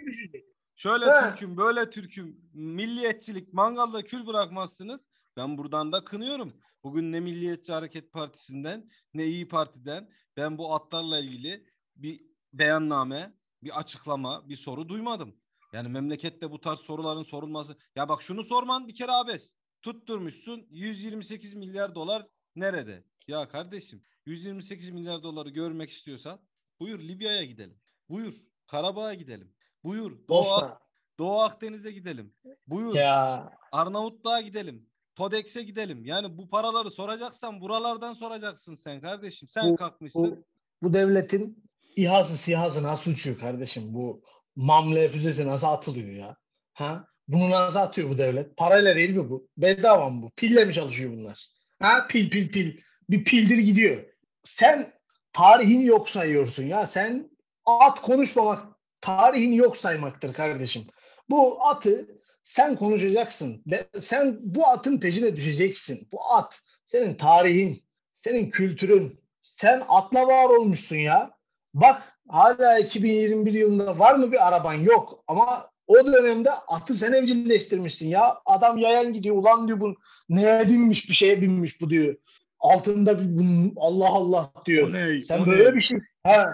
Şöyle He. Türk'üm, böyle Türk'üm. Milliyetçilik, mangalda kül bırakmazsınız. Ben buradan da kınıyorum. Bugün ne Milliyetçi Hareket Partisi'nden ne İyi Parti'den ben bu atlarla ilgili bir beyanname, bir açıklama, bir soru duymadım. Yani memlekette bu tarz soruların sorulması. Ya bak şunu sorman bir kere abes. Tutturmuşsun 128 milyar dolar nerede? Ya kardeşim 128 milyar doları görmek istiyorsan buyur Libya'ya gidelim. Buyur Karabağ'a gidelim. Buyur Doğu, Ak Doğu Akdeniz'e gidelim. Buyur ya. Arnavutluğa gidelim. TODEX'e gidelim. Yani bu paraları soracaksan buralardan soracaksın sen kardeşim. Sen bu, kalkmışsın. Bu, bu devletin İHA'sı SİHA'sı nasıl uçuyor kardeşim? Bu mamle füzesi nasıl atılıyor ya? Ha? Bunu nasıl atıyor bu devlet? Parayla değil mi bu? Bedava mı bu? Pille mi çalışıyor bunlar? Ha? Pil pil pil. Bir pildir gidiyor. Sen tarihini yok sayıyorsun ya. Sen at konuşmamak tarihini yok saymaktır kardeşim. Bu atı sen konuşacaksın. Sen bu atın peşine düşeceksin. Bu at senin tarihin, senin kültürün. Sen atla var olmuşsun ya. Bak hala 2021 yılında var mı bir araban? Yok. Ama o dönemde atı sen evcilleştirmişsin ya. Adam yayan gidiyor. Ulan diyor bu neye binmiş bir şeye binmiş bu diyor. Altında bir Allah Allah diyor. Ne, sen böyle ne? bir şey. He.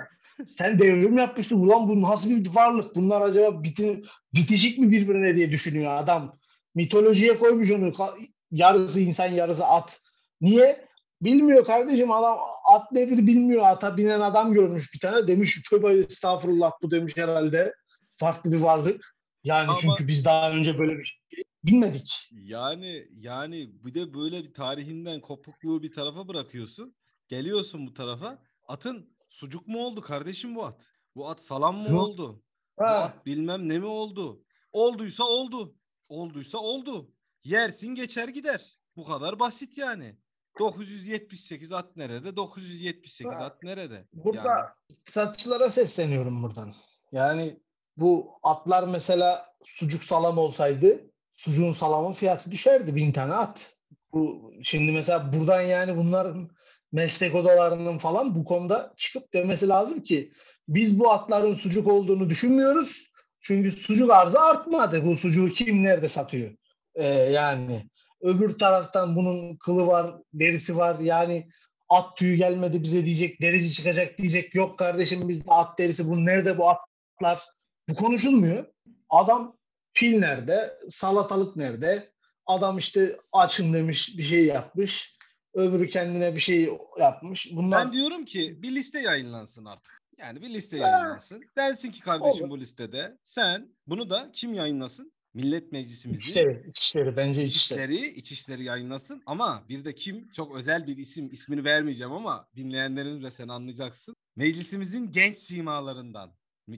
Sen devrim yapmışsın. Ulan bu nasıl bir varlık? Bunlar acaba bitin, bitişik mi birbirine diye düşünüyor adam. Mitolojiye koymuş onu. Yarısı insan yarısı at. Niye? Bilmiyor kardeşim adam at nedir bilmiyor. Ata binen adam görmüş bir tane. Demiş tövbe estağfurullah bu demiş herhalde. Farklı bir varlık. Yani Ama, çünkü biz daha önce böyle bir şey bilmedik. Yani yani bir de böyle bir tarihinden kopukluğu bir tarafa bırakıyorsun. Geliyorsun bu tarafa. Atın sucuk mu oldu kardeşim bu at? Bu at salam mı Yok. oldu? Ha. Bu at bilmem ne mi oldu? Olduysa oldu. Olduysa oldu. Yersin geçer gider. Bu kadar basit yani. 978 at nerede? 978 ha. at nerede? Burada yani. iktisatçılara sesleniyorum buradan. Yani bu atlar mesela sucuk salam olsaydı sucuğun salamın fiyatı düşerdi bin tane at. Bu şimdi mesela buradan yani bunların meslek odalarının falan bu konuda çıkıp demesi lazım ki biz bu atların sucuk olduğunu düşünmüyoruz. Çünkü sucuk arzı artmadı. Bu sucuğu kim nerede satıyor? Ee, yani öbür taraftan bunun kılı var, derisi var. Yani at tüyü gelmedi bize diyecek, derici çıkacak diyecek. Yok kardeşim bizde at derisi. Bu nerede bu atlar? Bu konuşulmuyor. Adam pil nerede? Salatalık nerede? Adam işte açım demiş bir şey yapmış. Öbürü kendine bir şey yapmış. Bunlar... Ben diyorum ki bir liste yayınlansın artık. Yani bir liste yayınlansın. Densin ki kardeşim Olur. bu listede sen bunu da kim yayınlasın? Millet Meclisimizin İçişleri, İçişleri bence İçişleri. İçişleri, İçişleri yayınlasın ama bir de kim çok özel bir isim ismini vermeyeceğim ama dinleyenlerin de sen anlayacaksın. Meclisimizin genç simalarından,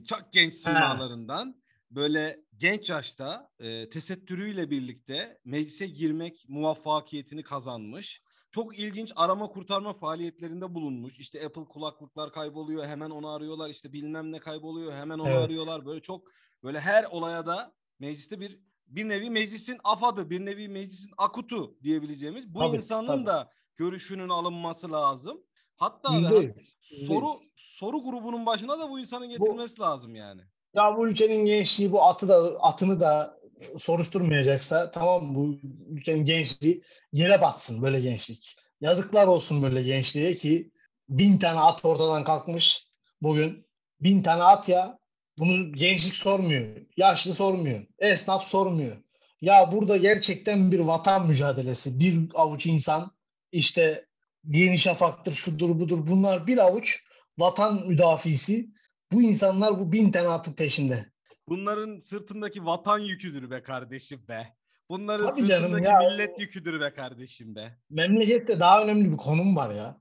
çok genç simalarından böyle genç yaşta e, tesettürüyle birlikte meclise girmek muvaffakiyetini kazanmış. Çok ilginç arama kurtarma faaliyetlerinde bulunmuş. İşte Apple kulaklıklar kayboluyor hemen onu arıyorlar. İşte bilmem ne kayboluyor hemen onu evet. arıyorlar. Böyle çok böyle her olaya da mecliste bir bir nevi meclisin afadı, bir nevi meclisin akutu diyebileceğimiz bu tabii, insanın tabii. da görüşünün alınması lazım. Hatta da soru soru grubunun başına da bu insanın getirilmesi bu, lazım yani. Ya bu ülkenin gençliği bu atı da atını da soruşturmayacaksa tamam bu ülkenin gençliği yere batsın böyle gençlik. Yazıklar olsun böyle gençliğe ki bin tane at ortadan kalkmış bugün. Bin tane at ya bunu gençlik sormuyor. Yaşlı sormuyor. Esnaf sormuyor. Ya burada gerçekten bir vatan mücadelesi. Bir avuç insan işte Yeni Şafak'tır, şudur budur bunlar bir avuç vatan müdafisi. Bu insanlar bu bin tane atın peşinde. Bunların sırtındaki vatan yüküdür be kardeşim be. Bunların Tabii sırtındaki canım ya. millet yüküdür be kardeşim be. Memlekette daha önemli bir konum var ya.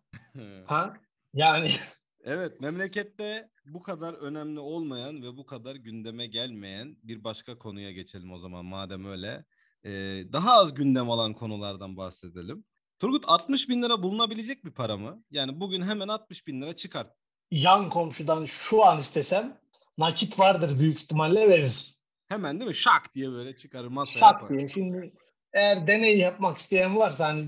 ha? Yani Evet, memlekette bu kadar önemli olmayan ve bu kadar gündeme gelmeyen bir başka konuya geçelim o zaman madem öyle. Ee, daha az gündem alan konulardan bahsedelim. Turgut 60 bin lira bulunabilecek bir para mı? Yani bugün hemen 60 bin lira çıkart. Yan komşudan şu an istesem nakit vardır büyük ihtimalle verir. Hemen değil mi? Şak diye böyle çıkarır masaya. Şak yapar. diye. Şimdi eğer deney yapmak isteyen varsa hani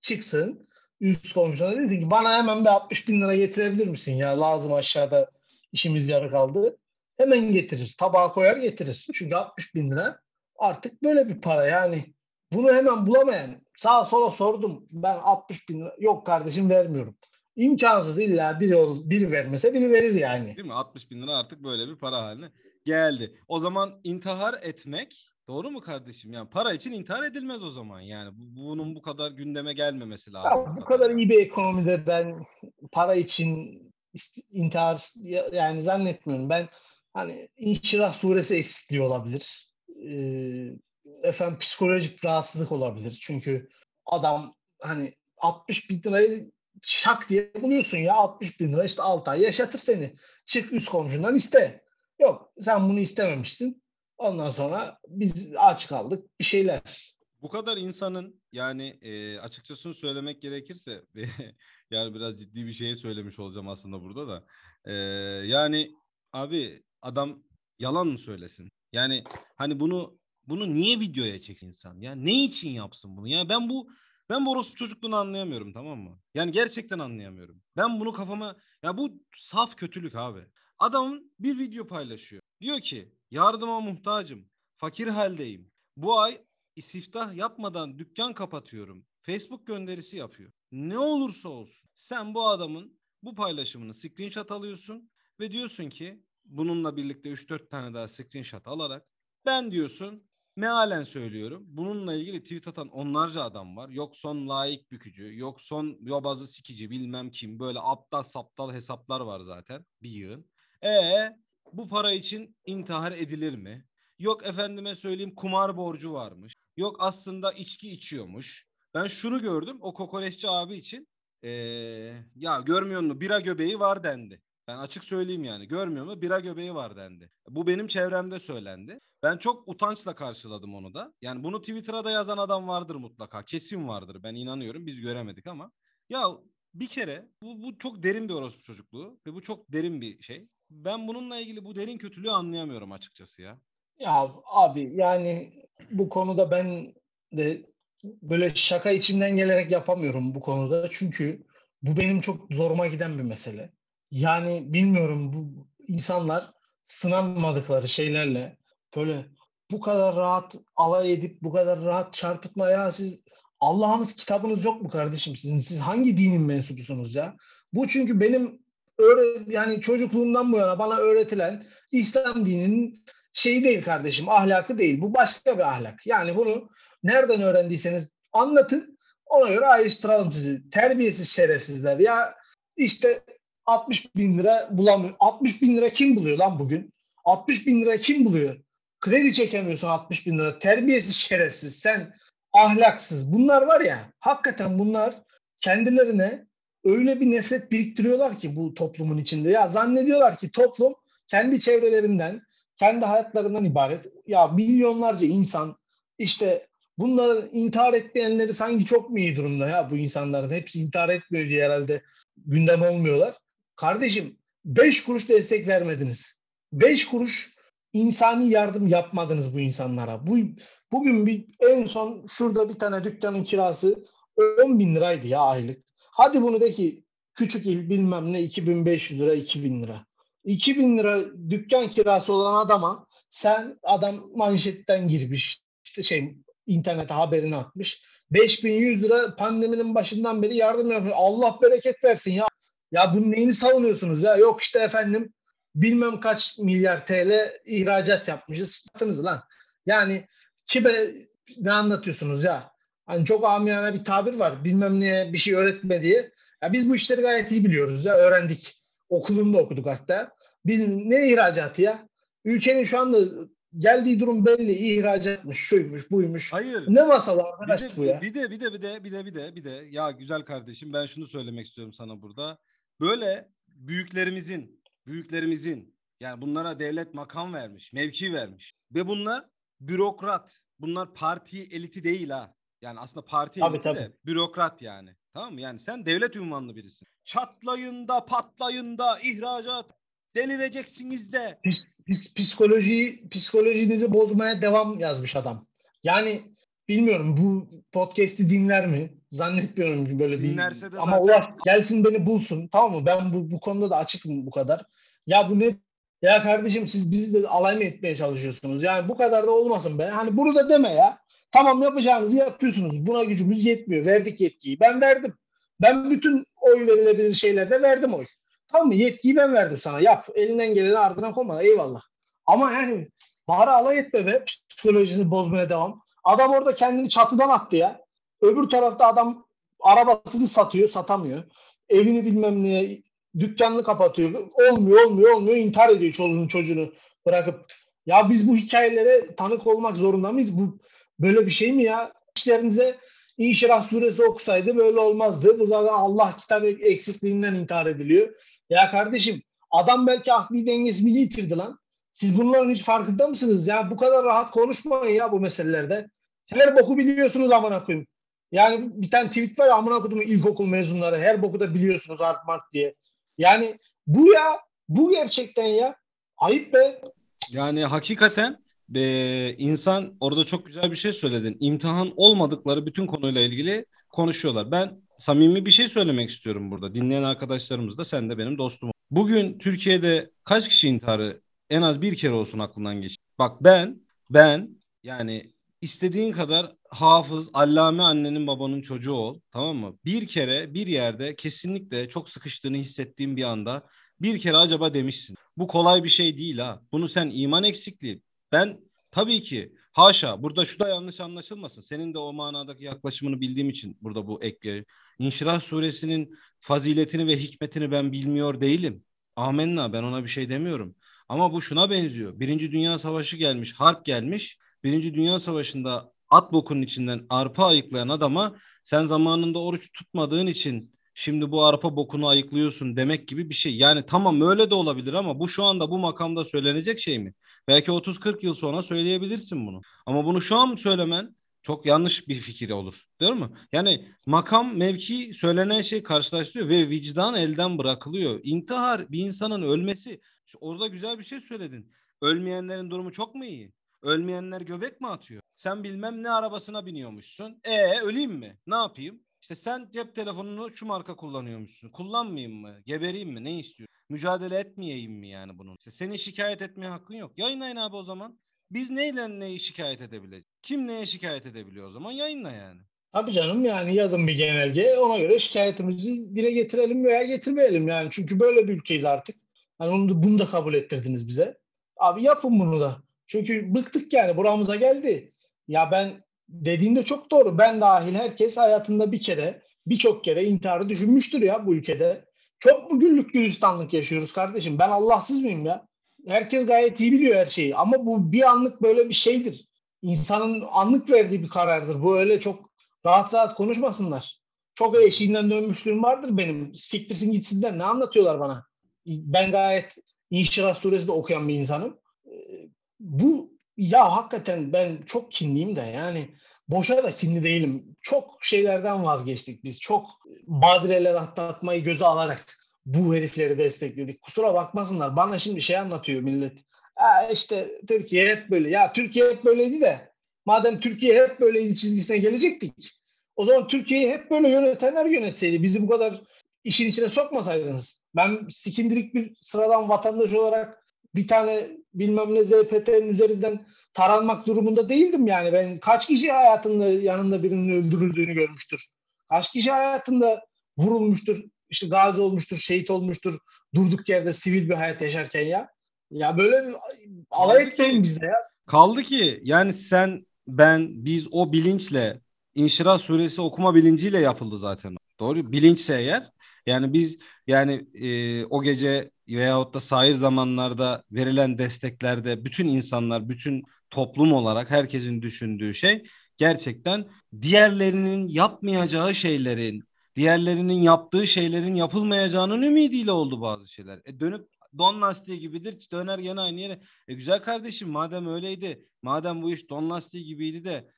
çıksın üst komşuna desin ki bana hemen bir 60 bin lira getirebilir misin ya lazım aşağıda işimiz yarı kaldı. Hemen getirir. Tabağa koyar getirir. Çünkü 60 bin lira artık böyle bir para yani. Bunu hemen bulamayan sağa sola sordum. Ben 60 bin lira yok kardeşim vermiyorum. İmkansız illa biri, biri vermese biri verir yani. Değil mi? 60 bin lira artık böyle bir para haline geldi. O zaman intihar etmek Doğru mu kardeşim? Yani para için intihar edilmez o zaman. Yani bunun bu kadar gündeme gelmemesi lazım. Ya, bu kadar iyi bir ekonomide ben para için intihar yani zannetmiyorum. Ben hani İnşirah suresi eksikliği olabilir. Ee, efendim psikolojik rahatsızlık olabilir. Çünkü adam hani 60 bin lirayı şak diye buluyorsun ya 60 bin lira işte 6 ay yaşatır seni. Çık üst komşundan iste. Yok sen bunu istememişsin. Ondan sonra biz aç kaldık bir şeyler. Bu kadar insanın yani e, açıkçası söylemek gerekirse yani biraz ciddi bir şey söylemiş olacağım aslında burada da. E, yani abi adam yalan mı söylesin? Yani hani bunu bunu niye videoya çeksin insan? Ya ne için yapsın bunu? Ya ben bu ben bu orospu çocukluğunu anlayamıyorum tamam mı? Yani gerçekten anlayamıyorum. Ben bunu kafama ya bu saf kötülük abi. Adamın bir video paylaşıyor. Diyor ki yardıma muhtacım. Fakir haldeyim. Bu ay istiftah yapmadan dükkan kapatıyorum. Facebook gönderisi yapıyor. Ne olursa olsun sen bu adamın bu paylaşımını screenshot alıyorsun ve diyorsun ki bununla birlikte 3-4 tane daha screenshot alarak ben diyorsun mealen söylüyorum. Bununla ilgili tweet atan onlarca adam var. Yok son layık bükücü, yok son yobazı sikici bilmem kim. Böyle aptal saptal hesaplar var zaten bir yığın. E bu para için intihar edilir mi? Yok efendime söyleyeyim kumar borcu varmış. Yok aslında içki içiyormuş. Ben şunu gördüm o kokoreççi abi için. Ee, ya görmüyor musun bira göbeği var dendi. Ben açık söyleyeyim yani görmüyor mu bira göbeği var dendi. Bu benim çevremde söylendi. Ben çok utançla karşıladım onu da. Yani bunu Twitter'a da yazan adam vardır mutlaka. Kesin vardır ben inanıyorum biz göremedik ama. Ya bir kere bu, bu çok derin bir orospu çocukluğu ve bu çok derin bir şey ben bununla ilgili bu derin kötülüğü anlayamıyorum açıkçası ya. Ya abi yani bu konuda ben de böyle şaka içimden gelerek yapamıyorum bu konuda. Çünkü bu benim çok zoruma giden bir mesele. Yani bilmiyorum bu insanlar sınanmadıkları şeylerle böyle bu kadar rahat alay edip bu kadar rahat çarpıtma ya siz Allah'ınız kitabınız yok mu kardeşim sizin? Siz hangi dinin mensubusunuz ya? Bu çünkü benim öğre, yani çocukluğumdan bu yana bana öğretilen İslam dininin şeyi değil kardeşim, ahlakı değil. Bu başka bir ahlak. Yani bunu nereden öğrendiyseniz anlatın. Ona göre ayrıştıralım sizi. Terbiyesiz şerefsizler. Ya işte 60 bin lira bulamıyor. 60 bin lira kim buluyor lan bugün? 60 bin lira kim buluyor? kredi çekemiyorsun 60 bin lira. Terbiyesiz şerefsiz. Sen ahlaksız. Bunlar var ya hakikaten bunlar kendilerine öyle bir nefret biriktiriyorlar ki bu toplumun içinde. Ya zannediyorlar ki toplum kendi çevrelerinden, kendi hayatlarından ibaret. Ya milyonlarca insan işte bunların intihar etmeyenleri sanki çok mu iyi durumda ya bu insanların? Hepsi intihar etmiyor diye herhalde gündem olmuyorlar. Kardeşim 5 kuruş destek vermediniz. 5 kuruş insani yardım yapmadınız bu insanlara. Bu bugün bir en son şurada bir tane dükkanın kirası 10 bin liraydı ya aylık. Hadi bunu de ki küçük il bilmem ne 2500 lira 2000 lira. 2000 lira dükkan kirası olan adama sen adam manşetten girmiş işte şey internete haberini atmış. 5100 lira pandeminin başından beri yardım yapıyor. Allah bereket versin ya. Ya bunun neyini savunuyorsunuz ya? Yok işte efendim bilmem kaç milyar TL ihracat yapmışız. Yaptınız lan. Yani kime ne anlatıyorsunuz ya? Hani çok amiyane bir tabir var. Bilmem neye bir şey öğretme diye. Ya biz bu işleri gayet iyi biliyoruz ya. Öğrendik. Okulunda okuduk hatta. Bil, ne ihracatı ya? Ülkenin şu anda geldiği durum belli. İhracatmış, şuymuş, buymuş. Hayır. Ne masal arkadaş bir de, bu ya? Bir de bir de bir de bir de bir de bir de ya güzel kardeşim ben şunu söylemek istiyorum sana burada. Böyle büyüklerimizin büyüklerimizin yani bunlara devlet makam vermiş, mevki vermiş ve bunlar bürokrat. Bunlar parti eliti değil ha. Yani aslında parti Tabii, eliti de tabii. bürokrat yani. Tamam mı? Yani sen devlet ünvanlı birisin. Çatlayında, patlayında, ihracat delireceksiniz de. Pis, pis, psikolojiyi, psikolojinizi bozmaya devam yazmış adam. Yani bilmiyorum bu podcast'i dinler mi? Zannetmiyorum ki böyle Dinlerse bir... de Ama zaten- ulaş gelsin beni bulsun. Tamam mı? Ben bu, bu konuda da açıkım bu kadar. Ya bu ne? Ya kardeşim siz bizi de alay mı etmeye çalışıyorsunuz? Yani bu kadar da olmasın be. Hani bunu da deme ya. Tamam yapacağınızı yapıyorsunuz. Buna gücümüz yetmiyor. Verdik yetkiyi. Ben verdim. Ben bütün oy verilebilir şeylerde verdim oy. Tamam mı? Yetkiyi ben verdim sana. Yap. Elinden geleni ardına koyma. Eyvallah. Ama yani bari alay etme be. Psikolojisini bozmaya devam. Adam orada kendini çatıdan attı ya. Öbür tarafta adam arabasını satıyor, satamıyor. Evini bilmem ne, dükkanını kapatıyor. Olmuyor, olmuyor, olmuyor. İntihar ediyor çoluğunu çocuğunu bırakıp. Ya biz bu hikayelere tanık olmak zorunda mıyız? Bu böyle bir şey mi ya? İşlerinize İnşirah suresi okusaydı böyle olmazdı. Bu zaten Allah kitabı eksikliğinden intihar ediliyor. Ya kardeşim adam belki akli dengesini yitirdi lan. Siz bunların hiç farkında mısınız ya? Bu kadar rahat konuşmayın ya bu meselelerde. Her boku biliyorsunuz amına koyayım. Yani bir tane tweet var amına koyduğum ilkokul mezunları. Her boku da biliyorsunuz art mart diye. Yani bu ya bu gerçekten ya. Ayıp be. Yani hakikaten e, insan orada çok güzel bir şey söyledin. İmtihan olmadıkları bütün konuyla ilgili konuşuyorlar. Ben samimi bir şey söylemek istiyorum burada. Dinleyen arkadaşlarımız da sen de benim dostum. Bugün Türkiye'de kaç kişi intiharı en az bir kere olsun aklından geçti. Bak ben ben yani istediğin kadar hafız, allame annenin babanın çocuğu ol. Tamam mı? Bir kere bir yerde kesinlikle çok sıkıştığını hissettiğin bir anda bir kere acaba demişsin. Bu kolay bir şey değil ha. Bunu sen iman eksikliği. Ben tabii ki haşa burada şu da yanlış anlaşılmasın. Senin de o manadaki yaklaşımını bildiğim için burada bu ekle. İnşirah suresinin faziletini ve hikmetini ben bilmiyor değilim. Amenna ben ona bir şey demiyorum. Ama bu şuna benziyor. Birinci Dünya Savaşı gelmiş, harp gelmiş. Birinci Dünya Savaşı'nda at bokunun içinden arpa ayıklayan adama sen zamanında oruç tutmadığın için şimdi bu arpa bokunu ayıklıyorsun demek gibi bir şey. Yani tamam öyle de olabilir ama bu şu anda bu makamda söylenecek şey mi? Belki 30-40 yıl sonra söyleyebilirsin bunu. Ama bunu şu an söylemen çok yanlış bir fikir olur. Değil mi? Yani makam, mevki söylenen şey karşılaştırıyor ve vicdan elden bırakılıyor. İntihar bir insanın ölmesi. Orada güzel bir şey söyledin. Ölmeyenlerin durumu çok mu iyi? Ölmeyenler göbek mi atıyor? Sen bilmem ne arabasına biniyormuşsun. E öleyim mi? Ne yapayım? İşte sen cep telefonunu şu marka kullanıyormuşsun. Kullanmayayım mı? Gebereyim mi? Ne istiyorsun? Mücadele etmeyeyim mi yani bunun? İşte seni şikayet etmeye hakkın yok. Yayınlayın abi o zaman. Biz neyle neyi şikayet edebiliriz? Kim neye şikayet edebiliyor o zaman? Yayınla yani. Tabii canım yani yazın bir genelge ona göre şikayetimizi dile getirelim veya getirmeyelim yani. Çünkü böyle bir ülkeyiz artık. Hani onu da, bunu da kabul ettirdiniz bize. Abi yapın bunu da. Çünkü bıktık yani buramıza geldi. Ya ben dediğinde çok doğru. Ben dahil herkes hayatında bir kere birçok kere intiharı düşünmüştür ya bu ülkede. Çok mu güllük gülistanlık yaşıyoruz kardeşim? Ben Allahsız mıyım ya? Herkes gayet iyi biliyor her şeyi. Ama bu bir anlık böyle bir şeydir. İnsanın anlık verdiği bir karardır. Bu öyle çok rahat rahat konuşmasınlar. Çok eşiğinden dönmüşlüğüm vardır benim. Siktirsin gitsinler. Ne anlatıyorlar bana? Ben gayet İnşirah suresi de okuyan bir insanım. Bu ya hakikaten ben çok kinliyim de yani boşa da kinli değilim. Çok şeylerden vazgeçtik biz. Çok badireler atlatmayı göze alarak bu herifleri destekledik. Kusura bakmasınlar. Bana şimdi şey anlatıyor millet. Ha işte Türkiye hep böyle. Ya Türkiye hep böyleydi de madem Türkiye hep böyleydi çizgisine gelecektik. O zaman Türkiye'yi hep böyle yönetenler yönetseydi. Bizi bu kadar işin içine sokmasaydınız. Ben sikindirik bir sıradan vatandaş olarak bir tane bilmem ne ZPT'nin üzerinden taranmak durumunda değildim yani. Ben kaç kişi hayatında yanında birinin öldürüldüğünü görmüştür. Kaç kişi hayatında vurulmuştur, işte gazi olmuştur, şehit olmuştur. Durduk yerde sivil bir hayat yaşarken ya. Ya böyle bir alay etmeyin bizde ya. Kaldı ki yani sen, ben, biz o bilinçle İnşirah suresi okuma bilinciyle yapıldı zaten. Doğru. Bilinçse eğer yani biz yani e, o gece veyahut da sahil zamanlarda verilen desteklerde bütün insanlar, bütün toplum olarak herkesin düşündüğü şey gerçekten diğerlerinin yapmayacağı şeylerin, diğerlerinin yaptığı şeylerin yapılmayacağının ümidiyle oldu bazı şeyler. E dönüp don lastiği gibidir döner gene aynı yere. E güzel kardeşim madem öyleydi, madem bu iş don lastiği gibiydi de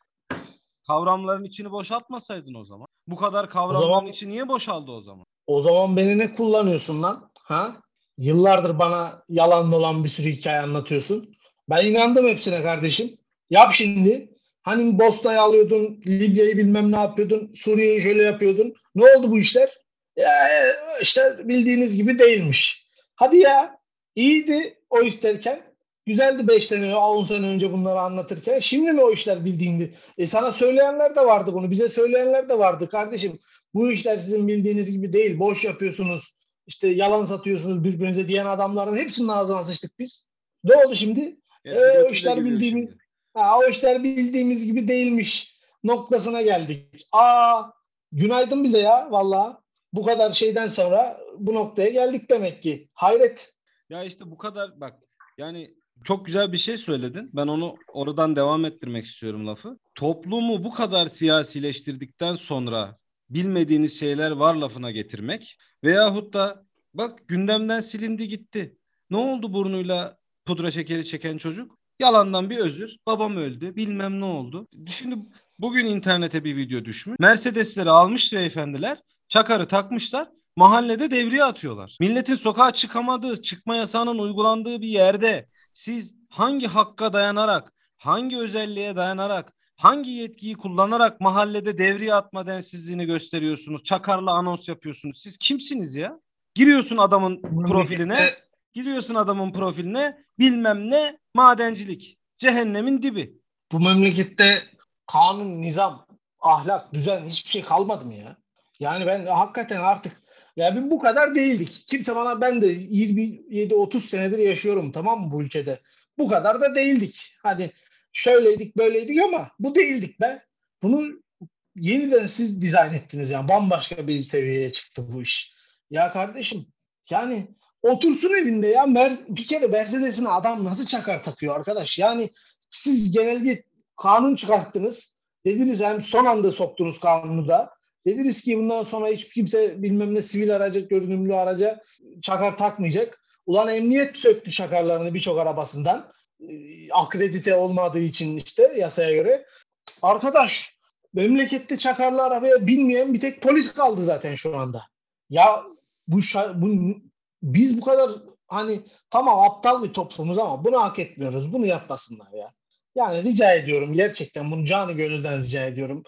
kavramların içini boşaltmasaydın o zaman. Bu kadar kavramların zaman, içi niye boşaldı o zaman? O zaman beni ne kullanıyorsun lan? Ha? Yıllardır bana yalan olan bir sürü hikaye anlatıyorsun. Ben inandım hepsine kardeşim. Yap şimdi. Hani Bosna'yı alıyordun, Libya'yı bilmem ne yapıyordun, Suriye'yi şöyle yapıyordun. Ne oldu bu işler? Ya işte bildiğiniz gibi değilmiş. Hadi ya iyiydi o isterken. Güzeldi 5 sene, 10 sene önce bunları anlatırken. Şimdi mi o işler bildiğindi? E sana söyleyenler de vardı bunu. Bize söyleyenler de vardı. Kardeşim bu işler sizin bildiğiniz gibi değil. Boş yapıyorsunuz. İşte yalan satıyorsunuz birbirinize diyen adamların hepsinin ağzına sıçtık biz. Ne oldu şimdi? Evet, e, o işler bildiğimiz ha, o işler bildiğimiz gibi değilmiş noktasına geldik. Aa günaydın bize ya valla. Bu kadar şeyden sonra bu noktaya geldik demek ki. Hayret. Ya işte bu kadar bak yani çok güzel bir şey söyledin. Ben onu oradan devam ettirmek istiyorum lafı. Toplumu bu kadar siyasileştirdikten sonra bilmediğiniz şeyler var lafına getirmek veyahut da bak gündemden silindi gitti. Ne oldu burnuyla pudra şekeri çeken çocuk? Yalandan bir özür. Babam öldü. Bilmem ne oldu. Şimdi bugün internete bir video düşmüş. Mercedesleri almış beyefendiler. Çakarı takmışlar. Mahallede devriye atıyorlar. Milletin sokağa çıkamadığı, çıkma yasağının uygulandığı bir yerde siz hangi hakka dayanarak, hangi özelliğe dayanarak, hangi yetkiyi kullanarak mahallede devriye atma densizliğini gösteriyorsunuz? Çakarla anons yapıyorsunuz. Siz kimsiniz ya? Giriyorsun adamın profiline, giriyorsun adamın profiline bilmem ne madencilik. Cehennemin dibi. Bu memlekette kanun, nizam, ahlak, düzen hiçbir şey kalmadı mı ya? Yani ben hakikaten artık yani bu kadar değildik. Kimse bana ben de 27-30 senedir yaşıyorum tamam mı bu ülkede. Bu kadar da değildik. Hani şöyleydik böyleydik ama bu değildik be. Bunu yeniden siz dizayn ettiniz yani bambaşka bir seviyeye çıktı bu iş. Ya kardeşim yani otursun evinde ya Mer bir kere Mercedes'ine adam nasıl çakar takıyor arkadaş yani siz genelde kanun çıkarttınız dediniz hem son anda soktunuz kanunu da Dediniz ki bundan sonra hiç kimse bilmem ne sivil araca, görünümlü araca çakar takmayacak. Ulan emniyet söktü çakarlarını birçok arabasından. Ee, akredite olmadığı için işte yasaya göre. Arkadaş memlekette çakarlı arabaya binmeyen bir tek polis kaldı zaten şu anda. Ya bu, bu biz bu kadar hani tamam aptal bir toplumuz ama bunu hak etmiyoruz. Bunu yapmasınlar ya. Yani rica ediyorum gerçekten bunu canı gönülden rica ediyorum.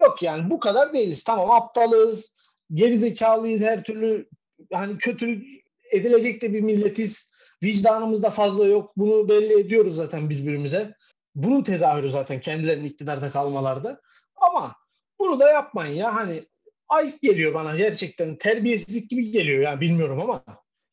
Yok yani bu kadar değiliz. Tamam aptalız, gerizekalıyız, her türlü hani kötülük edilecek de bir milletiz. Vicdanımız da fazla yok. Bunu belli ediyoruz zaten birbirimize. Bunun tezahürü zaten kendilerinin iktidarda kalmalarda. Ama bunu da yapmayın ya. Hani ayıp geliyor bana gerçekten. Terbiyesizlik gibi geliyor yani bilmiyorum ama.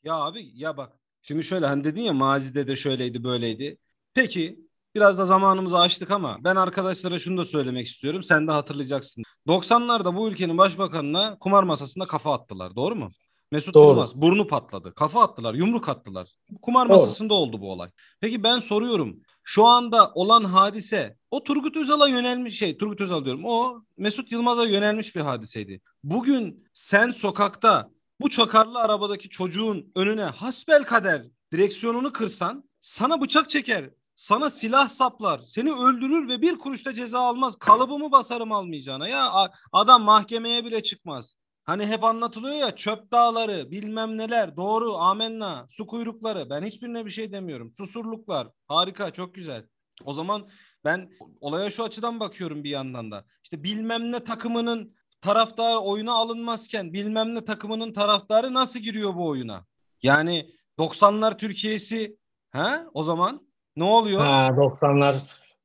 Ya abi ya bak şimdi şöyle hani dedin ya mazide de şöyleydi böyleydi. Peki Biraz da zamanımızı açtık ama ben arkadaşlara şunu da söylemek istiyorum. Sen de hatırlayacaksın. 90'larda bu ülkenin başbakanına kumar masasında kafa attılar. Doğru mu? Mesut Doğru. Yılmaz burnu patladı. Kafa attılar, yumruk attılar. Kumar Doğru. masasında oldu bu olay. Peki ben soruyorum. Şu anda olan hadise o Turgut Özal'a yönelmiş şey Turgut Özal diyorum. O Mesut Yılmaz'a yönelmiş bir hadiseydi. Bugün sen sokakta bu çakarlı arabadaki çocuğun önüne hasbel kader direksiyonunu kırsan sana bıçak çeker. Sana silah saplar, seni öldürür ve bir kuruşta ceza almaz. Kalıbımı basarım almayacağına. Ya adam mahkemeye bile çıkmaz. Hani hep anlatılıyor ya çöp dağları, bilmem neler, doğru, amenna, su kuyrukları. Ben hiçbirine bir şey demiyorum. Susurluklar, harika, çok güzel. O zaman ben olaya şu açıdan bakıyorum bir yandan da. İşte bilmem ne takımının taraftarı oyuna alınmazken bilmem ne takımının taraftarı nasıl giriyor bu oyuna? Yani 90'lar Türkiye'si ha o zaman ne oluyor? Ha 90'lar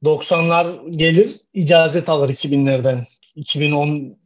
90'lar gelir icazet alır 2000'lerden. 2010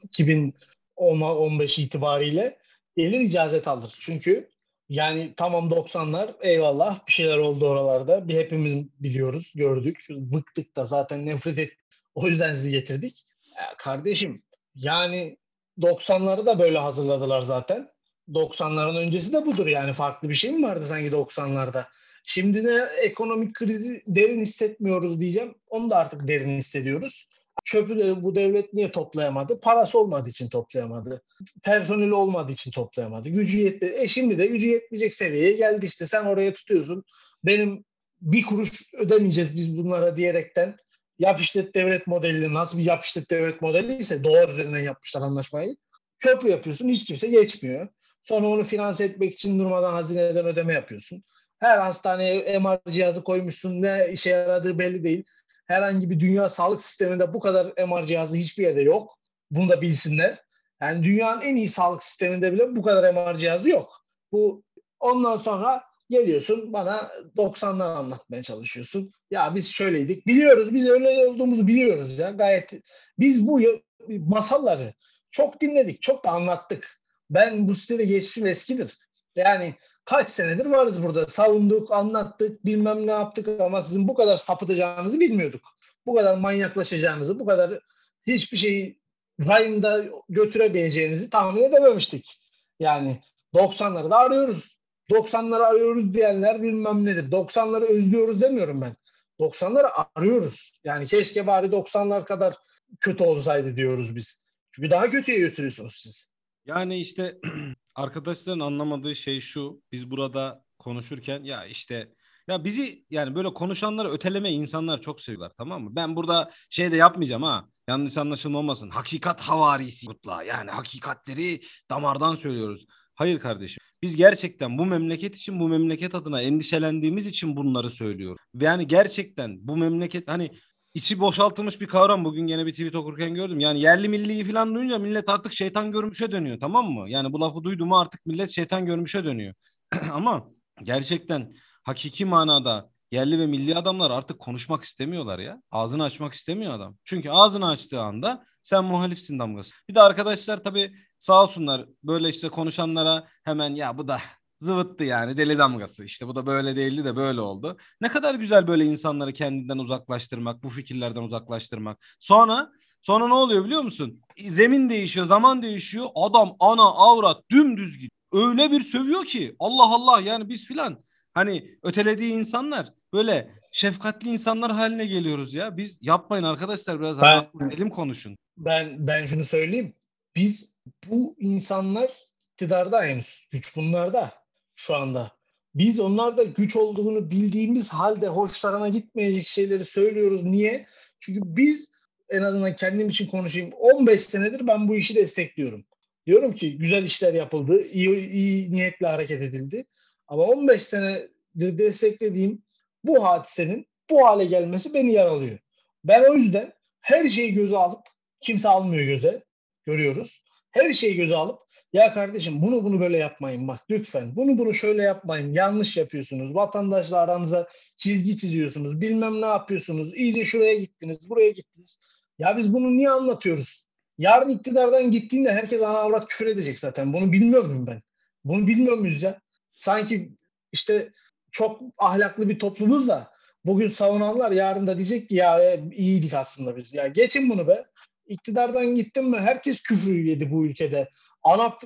2010 15 itibariyle gelir icazet alır. Çünkü yani tamam 90'lar eyvallah bir şeyler oldu oralarda. Bir hepimiz biliyoruz, gördük. Bıktık da zaten nefret et. O yüzden sizi getirdik. Ya kardeşim yani 90'ları da böyle hazırladılar zaten. 90'ların öncesi de budur yani farklı bir şey mi vardı sanki 90'larda? Şimdi ne ekonomik krizi derin hissetmiyoruz diyeceğim. Onu da artık derin hissediyoruz. Çöpü de bu devlet niye toplayamadı? Parası olmadığı için toplayamadı. Personeli olmadığı için toplayamadı. Gücü yetmedi. E şimdi de gücü yetmeyecek seviyeye geldi işte. Sen oraya tutuyorsun. Benim bir kuruş ödemeyeceğiz biz bunlara diyerekten yap işlet devlet modeli nasıl bir yap işlet devlet modeli ise dolar üzerinden yapmışlar anlaşmayı. Köprü yapıyorsun hiç kimse geçmiyor. Sonra onu finanse etmek için durmadan hazineden ödeme yapıyorsun. Her hastaneye MR cihazı koymuşsun. Ne işe yaradığı belli değil. Herhangi bir dünya sağlık sisteminde bu kadar MR cihazı hiçbir yerde yok. Bunu da bilsinler. Yani dünyanın en iyi sağlık sisteminde bile bu kadar MR cihazı yok. Bu ondan sonra geliyorsun bana 90'lar anlatmaya çalışıyorsun. Ya biz şöyleydik. Biliyoruz biz öyle olduğumuzu biliyoruz ya gayet. Biz bu masalları çok dinledik, çok da anlattık. Ben bu sitede geçmişim eskidir. Yani kaç senedir varız burada. Savunduk, anlattık, bilmem ne yaptık ama sizin bu kadar sapıtacağınızı bilmiyorduk. Bu kadar manyaklaşacağınızı, bu kadar hiçbir şeyi rayında götüremeyeceğinizi tahmin edememiştik. Yani 90'ları da arıyoruz. 90'ları arıyoruz diyenler bilmem nedir. 90'ları özlüyoruz demiyorum ben. 90'ları arıyoruz. Yani keşke bari 90'lar kadar kötü olsaydı diyoruz biz. Çünkü daha kötüye götürüyorsunuz siz. Yani işte arkadaşların anlamadığı şey şu. Biz burada konuşurken ya işte ya bizi yani böyle konuşanları öteleme insanlar çok seviyorlar tamam mı? Ben burada şey de yapmayacağım ha. Yanlış anlaşılma olmasın. Hakikat havarisi mutla. Yani hakikatleri damardan söylüyoruz. Hayır kardeşim. Biz gerçekten bu memleket için bu memleket adına endişelendiğimiz için bunları söylüyoruz. Yani gerçekten bu memleket hani içi boşaltılmış bir kavram. Bugün gene bir tweet okurken gördüm. Yani yerli milliyi falan duyunca millet artık şeytan görmüşe dönüyor tamam mı? Yani bu lafı duydu artık millet şeytan görmüşe dönüyor. Ama gerçekten hakiki manada yerli ve milli adamlar artık konuşmak istemiyorlar ya. Ağzını açmak istemiyor adam. Çünkü ağzını açtığı anda sen muhalifsin damgası. Bir de arkadaşlar tabii sağ olsunlar böyle işte konuşanlara hemen ya bu da zıvıttı yani deli damgası. İşte bu da böyle değildi de böyle oldu. Ne kadar güzel böyle insanları kendinden uzaklaştırmak, bu fikirlerden uzaklaştırmak. Sonra sonra ne oluyor biliyor musun? Zemin değişiyor, zaman değişiyor. Adam ana avrat dümdüz gidiyor. Öyle bir sövüyor ki Allah Allah yani biz filan hani ötelediği insanlar böyle şefkatli insanlar haline geliyoruz ya. Biz yapmayın arkadaşlar biraz ben, selim konuşun. Ben ben şunu söyleyeyim. Biz bu insanlar iktidarda henüz. Güç bunlarda şu anda. Biz onlarda güç olduğunu bildiğimiz halde hoşlarına gitmeyecek şeyleri söylüyoruz. Niye? Çünkü biz en azından kendim için konuşayım. 15 senedir ben bu işi destekliyorum. Diyorum ki güzel işler yapıldı, iyi, iyi niyetle hareket edildi. Ama 15 senedir desteklediğim bu hadisenin bu hale gelmesi beni yaralıyor. Ben o yüzden her şeyi göze alıp kimse almıyor göze görüyoruz. Her şeyi göze alıp ya kardeşim bunu bunu böyle yapmayın bak lütfen. Bunu bunu şöyle yapmayın. Yanlış yapıyorsunuz. Vatandaşla aranıza çizgi çiziyorsunuz. Bilmem ne yapıyorsunuz. İyice şuraya gittiniz, buraya gittiniz. Ya biz bunu niye anlatıyoruz? Yarın iktidardan gittiğinde herkes ana avrat küfür edecek zaten. Bunu bilmiyor muyum ben? Bunu bilmiyor muyuz ya? Sanki işte çok ahlaklı bir toplumuz da bugün savunanlar yarın da diyecek ki ya e, iyiydik aslında biz. Ya geçin bunu be. İktidardan gittim mi herkes küfür yedi bu ülkede ana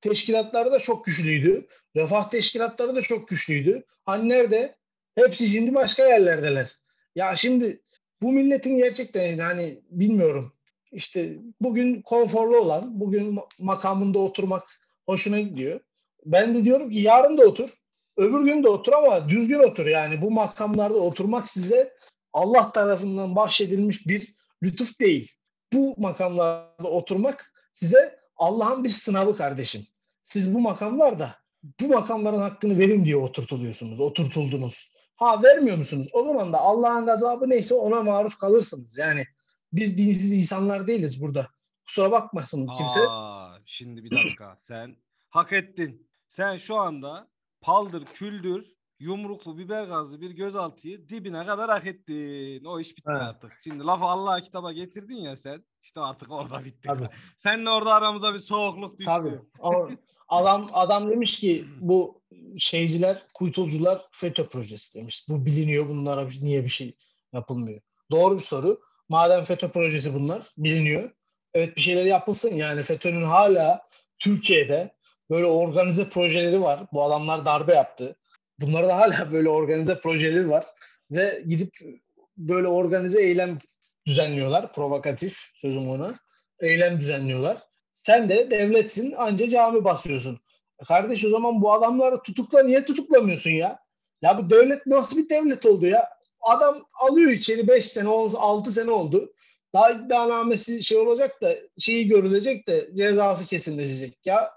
teşkilatları da çok güçlüydü. Refah teşkilatları da çok güçlüydü. Hani nerede? Hepsi şimdi başka yerlerdeler. Ya şimdi bu milletin gerçekten hani bilmiyorum. İşte bugün konforlu olan, bugün makamında oturmak hoşuna gidiyor. Ben de diyorum ki yarın da otur. Öbür gün de otur ama düzgün otur. Yani bu makamlarda oturmak size Allah tarafından bahşedilmiş bir lütuf değil. Bu makamlarda oturmak size Allah'ın bir sınavı kardeşim. Siz bu makamlarda bu makamların hakkını verin diye oturtuluyorsunuz, oturtuldunuz. Ha vermiyor musunuz? O zaman da Allah'ın gazabı neyse ona maruz kalırsınız. Yani biz dinsiz insanlar değiliz burada. Kusura bakmasın kimse. Aa, şimdi bir dakika. Sen hak ettin. Sen şu anda paldır, küldür, yumruklu, biber gazlı bir gözaltıyı dibine kadar hak ettin. O iş bitti Evet. artık. Şimdi lafı Allah'a kitaba getirdin ya sen. İşte artık orada bitti. Tabii. Seninle orada aramıza bir soğukluk düştü. Tabii. Ama adam adam demiş ki bu şeyciler, kuytulcular FETÖ projesi demiş. Bu biliniyor. Bunlara niye bir şey yapılmıyor? Doğru bir soru. Madem FETÖ projesi bunlar biliniyor. Evet bir şeyler yapılsın. Yani FETÖ'nün hala Türkiye'de böyle organize projeleri var. Bu adamlar darbe yaptı. Bunlarda da hala böyle organize projeleri var. Ve gidip böyle organize eylem düzenliyorlar. Provokatif sözüm ona. Eylem düzenliyorlar. Sen de devletsin anca cami basıyorsun. E Kardeş o zaman bu adamları tutukla niye tutuklamıyorsun ya? Ya bu devlet nasıl bir devlet oldu ya? Adam alıyor içeri 5 sene, 6 sene oldu. Daha iddianamesi şey olacak da şeyi görülecek de cezası kesinleşecek. Ya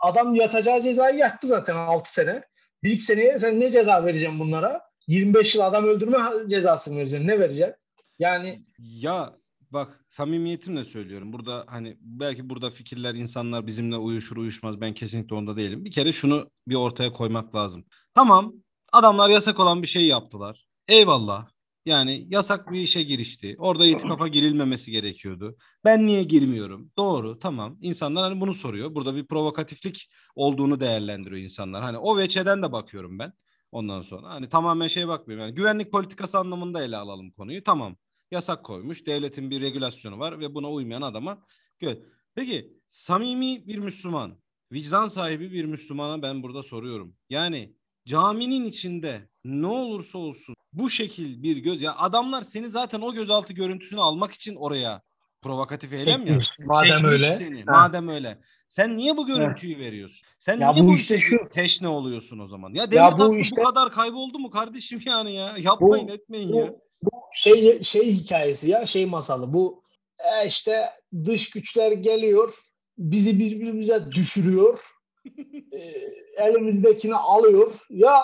adam yatacağı cezayı yattı zaten 6 sene. Bir iki seneye sen ne ceza vereceksin bunlara? 25 yıl adam öldürme cezası mı vereceksin? Ne vereceksin? Yani Ya bak samimiyetimle söylüyorum. Burada hani belki burada fikirler insanlar bizimle uyuşur uyuşmaz. Ben kesinlikle onda değilim. Bir kere şunu bir ortaya koymak lazım. Tamam adamlar yasak olan bir şey yaptılar. Eyvallah. Yani yasak bir işe girişti. Orada itikafa girilmemesi gerekiyordu. Ben niye girmiyorum? Doğru tamam. İnsanlar hani bunu soruyor. Burada bir provokatiflik olduğunu değerlendiriyor insanlar. Hani o veçeden de bakıyorum ben. Ondan sonra hani tamamen şey bakmıyorum. Yani güvenlik politikası anlamında ele alalım konuyu. Tamam yasak koymuş. Devletin bir regülasyonu var ve buna uymayan adama. Peki samimi bir Müslüman, vicdan sahibi bir Müslümana ben burada soruyorum. Yani caminin içinde ne olursa olsun bu şekil bir göz ya adamlar seni zaten o gözaltı görüntüsünü almak için oraya provokatif eylem ya. Madem Çekmiş öyle. Seni, Ha. madem öyle. Sen niye bu görüntüyü veriyorsun? Sen Ya niye bu bu işte şu- teşne oluyorsun o zaman? Ya Ya devlet bu işte- bu kadar kayboldu mu kardeşim yani ya? Yapmayın etmeyin ya. bu, bu şey şey hikayesi ya şey masalı bu e, işte dış güçler geliyor bizi birbirimize düşürüyor e, elimizdekini alıyor ya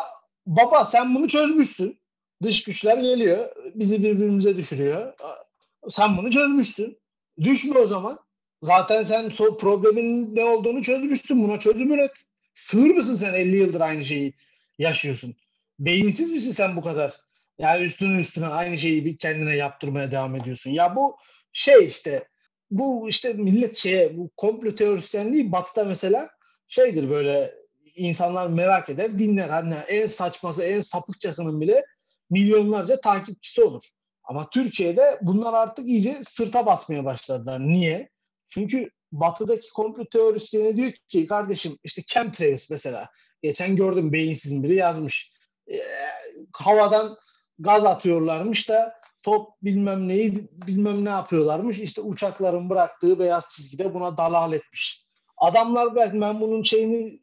baba sen bunu çözmüşsün. Dış güçler geliyor bizi birbirimize düşürüyor. Sen bunu çözmüşsün. Düşme o zaman. Zaten sen so problemin ne olduğunu çözmüşsün. Buna çözüm üret. Sığır mısın sen 50 yıldır aynı şeyi yaşıyorsun? Beyinsiz misin sen bu kadar? Yani üstüne üstüne aynı şeyi bir kendine yaptırmaya devam ediyorsun. Ya bu şey işte bu işte millet şeye bu komplo teorisyenliği batıda mesela şeydir böyle insanlar merak eder dinler. Hani en saçması en sapıkçasının bile milyonlarca takipçisi olur. Ama Türkiye'de bunlar artık iyice sırta basmaya başladılar. Niye? Çünkü batıdaki komplo teorisyeni diyor ki kardeşim işte chemtrails mesela. Geçen gördüm beyinsiz biri yazmış. Ee, havadan gaz atıyorlarmış da top bilmem neyi bilmem ne yapıyorlarmış. İşte uçakların bıraktığı beyaz çizgide buna dalal etmiş. Adamlar ben, ben bunun şeyini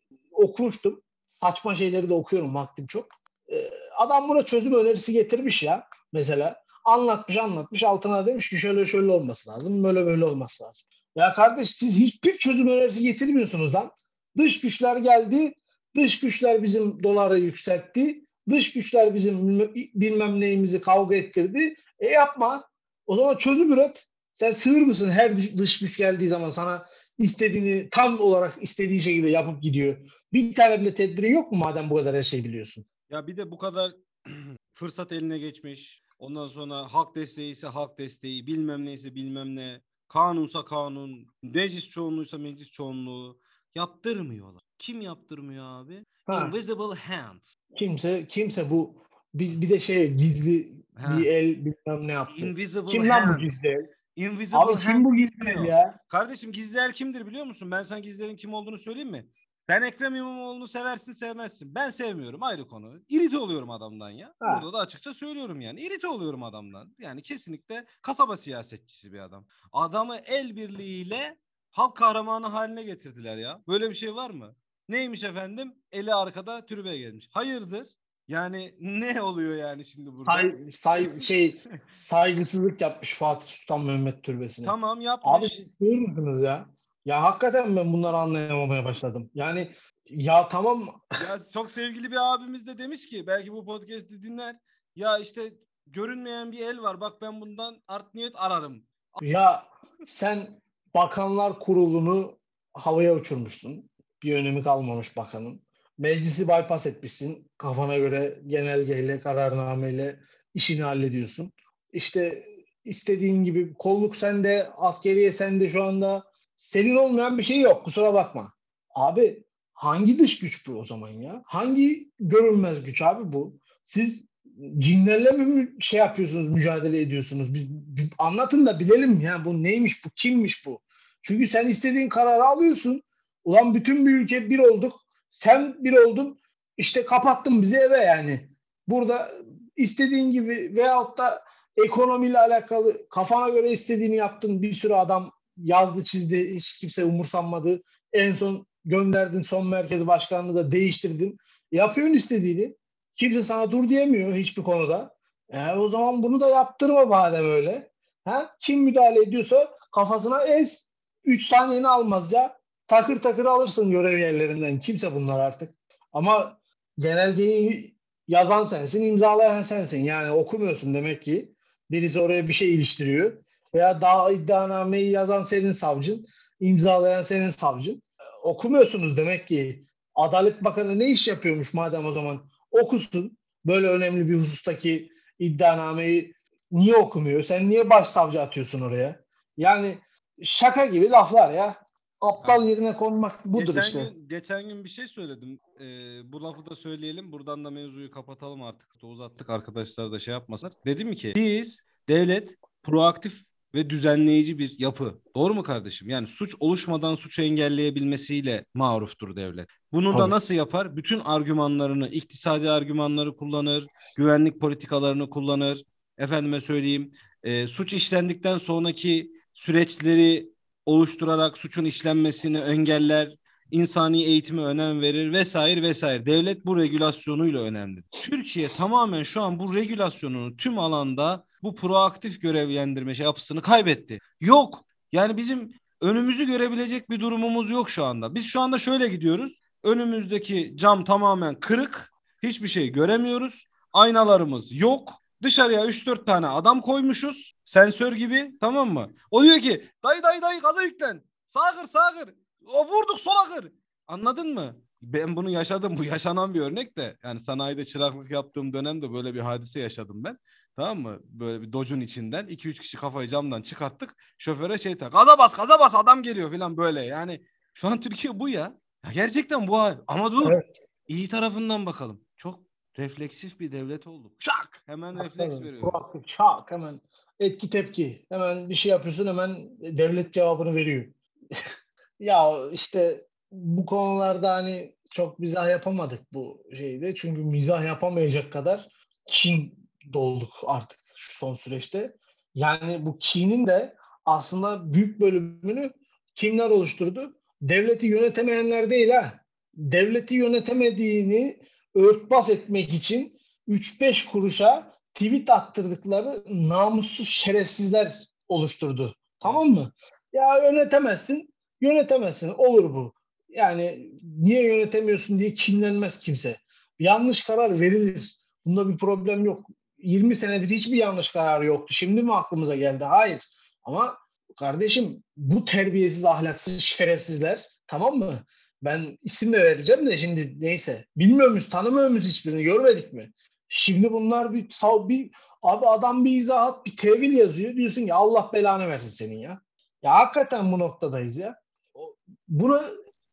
okumuştum. Saçma şeyleri de okuyorum vaktim çok. Ee, adam buna çözüm önerisi getirmiş ya mesela. Anlatmış anlatmış altına demiş ki şöyle şöyle olması lazım. Böyle böyle olması lazım. Ya kardeş siz hiçbir çözüm önerisi getirmiyorsunuz lan. Dış güçler geldi. Dış güçler bizim doları yükseltti. Dış güçler bizim bilmem, neyimizi kavga ettirdi. E yapma. O zaman çözüm üret. Sen sığır mısın? Her dış güç geldiği zaman sana istediğini tam olarak istediği şekilde yapıp gidiyor. Bir tane bile tedbirin yok mu madem bu kadar her şeyi biliyorsun? Ya bir de bu kadar fırsat eline geçmiş. Ondan sonra halk desteği ise halk desteği, bilmem neyse bilmem ne. Kanunsa kanun, meclis çoğunluğuysa meclis çoğunluğu. Yaptırmıyorlar. Kim yaptırmıyor abi? Ha. Invisible hands. Kimse kimse bu bir, bir de şey gizli Ha. bir el bilmem ne yaptı. Invisible Kim lan bu gizli el? Invisible Abi kim bu gizli ya? Kardeşim gizli el kimdir biliyor musun? Ben sana gizlerin kim olduğunu söyleyeyim mi? Ben Ekrem İmamoğlu'nu seversin sevmezsin. Ben sevmiyorum ayrı konu. İrite oluyorum adamdan ya. Ha. Burada da açıkça söylüyorum yani. İrite oluyorum adamdan. Yani kesinlikle kasaba siyasetçisi bir adam. Adamı el birliğiyle halk kahramanı haline getirdiler ya. Böyle bir şey var mı? Neymiş efendim? Eli arkada tribüne gelmiş. Hayırdır? Yani ne oluyor yani şimdi burada? Say, say, şey saygısızlık yapmış Fatih Sultan Mehmet Türbesi'ne. Tamam yapmış. Abi siz sığır mısınız ya? Ya hakikaten ben bunları anlayamamaya başladım. Yani ya tamam Ya çok sevgili bir abimiz de demiş ki belki bu podcast'i dinler. Ya işte görünmeyen bir el var. Bak ben bundan art niyet ararım. ya sen Bakanlar Kurulu'nu havaya uçurmuşsun. Bir önemi kalmamış bakanın. Meclisi bypass etmişsin. Kafana göre genelgeyle, kararnameyle işini hallediyorsun. İşte istediğin gibi kolluk sende, askeriye sende şu anda. Senin olmayan bir şey yok. Kusura bakma. Abi hangi dış güç bu o zaman ya? Hangi görünmez güç abi bu? Siz cinlerle mi şey yapıyorsunuz, mücadele ediyorsunuz? Bir, bir anlatın da bilelim ya bu neymiş, bu kimmiş bu? Çünkü sen istediğin kararı alıyorsun. Ulan bütün bir ülke bir olduk. Sen bir oldun. İşte kapattın bizi eve yani. Burada istediğin gibi veyahut da ekonomiyle alakalı kafana göre istediğini yaptın. Bir sürü adam yazdı çizdi. Hiç kimse umursanmadı. En son gönderdin son merkez başkanlığı da değiştirdin. Yapıyorsun istediğini. Kimse sana dur diyemiyor hiçbir konuda. E, o zaman bunu da yaptırma madem öyle. Ha? Kim müdahale ediyorsa kafasına ez. 3 saniyeni almaz ya. Takır takır alırsın görev yerlerinden. Kimse bunlar artık. Ama genelgeyi yazan sensin, imzalayan sensin. Yani okumuyorsun demek ki. Birisi oraya bir şey iliştiriyor. Veya daha iddianameyi yazan senin savcın, imzalayan senin savcın. Okumuyorsunuz demek ki. Adalet Bakanı ne iş yapıyormuş madem o zaman? Okusun. Böyle önemli bir husustaki iddianameyi niye okumuyor? Sen niye başsavcı atıyorsun oraya? Yani şaka gibi laflar ya. Aptal yerine konmak budur geçen işte. Gün, geçen gün bir şey söyledim. Ee, bu lafı da söyleyelim. Buradan da mevzuyu kapatalım artık. Uzattık arkadaşlar da şey yapmasınlar. Dedim ki biz devlet proaktif ve düzenleyici bir yapı. Doğru mu kardeşim? Yani suç oluşmadan suçu engelleyebilmesiyle maruftur devlet. Bunu da Tabii. nasıl yapar? Bütün argümanlarını, iktisadi argümanları kullanır, güvenlik politikalarını kullanır. Efendime söyleyeyim, e, suç işlendikten sonraki süreçleri oluşturarak suçun işlenmesini engeller, insani eğitime önem verir vesaire vesaire. Devlet bu regülasyonuyla önemli. Türkiye tamamen şu an bu regülasyonunu tüm alanda bu proaktif görevlendirme şey yapısını kaybetti. Yok. Yani bizim önümüzü görebilecek bir durumumuz yok şu anda. Biz şu anda şöyle gidiyoruz. Önümüzdeki cam tamamen kırık. Hiçbir şey göremiyoruz. Aynalarımız yok. Dışarıya 3-4 tane adam koymuşuz. Sensör gibi tamam mı? O diyor ki dayı dayı dayı gaza yüklen. Sağa kır sağa kır. O vurduk sola kır. Anladın mı? Ben bunu yaşadım. Bu yaşanan bir örnek de. Yani sanayide çıraklık yaptığım dönemde böyle bir hadise yaşadım ben. Tamam mı? Böyle bir docun içinden 2-3 kişi kafayı camdan çıkarttık. Şoföre şey tak. Gaza bas gaza bas adam geliyor falan böyle. Yani şu an Türkiye bu ya. ya gerçekten bu hal. Ama dur. Evet. İyi tarafından bakalım. Refleksif bir devlet olduk. Şak! Hemen refleks veriyor. proaktif, çak hemen etki tepki. Hemen bir şey yapıyorsun hemen devlet cevabını veriyor. ya işte bu konularda hani çok mizah yapamadık bu şeyde. Çünkü mizah yapamayacak kadar kin dolduk artık şu son süreçte. Yani bu kinin de aslında büyük bölümünü kimler oluşturdu? Devleti yönetemeyenler değil ha. Devleti yönetemediğini örtbas etmek için 3-5 kuruşa tweet attırdıkları namussuz şerefsizler oluşturdu. Tamam mı? Ya yönetemezsin, yönetemezsin. Olur bu. Yani niye yönetemiyorsun diye kinlenmez kimse. Yanlış karar verilir. Bunda bir problem yok. 20 senedir hiçbir yanlış kararı yoktu. Şimdi mi aklımıza geldi? Hayır. Ama kardeşim bu terbiyesiz, ahlaksız şerefsizler tamam mı? Ben isim de vereceğim de şimdi neyse. Bilmiyor muyuz, tanımıyor muyuz hiçbirini, görmedik mi? Şimdi bunlar bir, sav- bir abi adam bir izahat, bir tevil yazıyor. Diyorsun ki Allah belanı versin senin ya. Ya hakikaten bu noktadayız ya. Bunu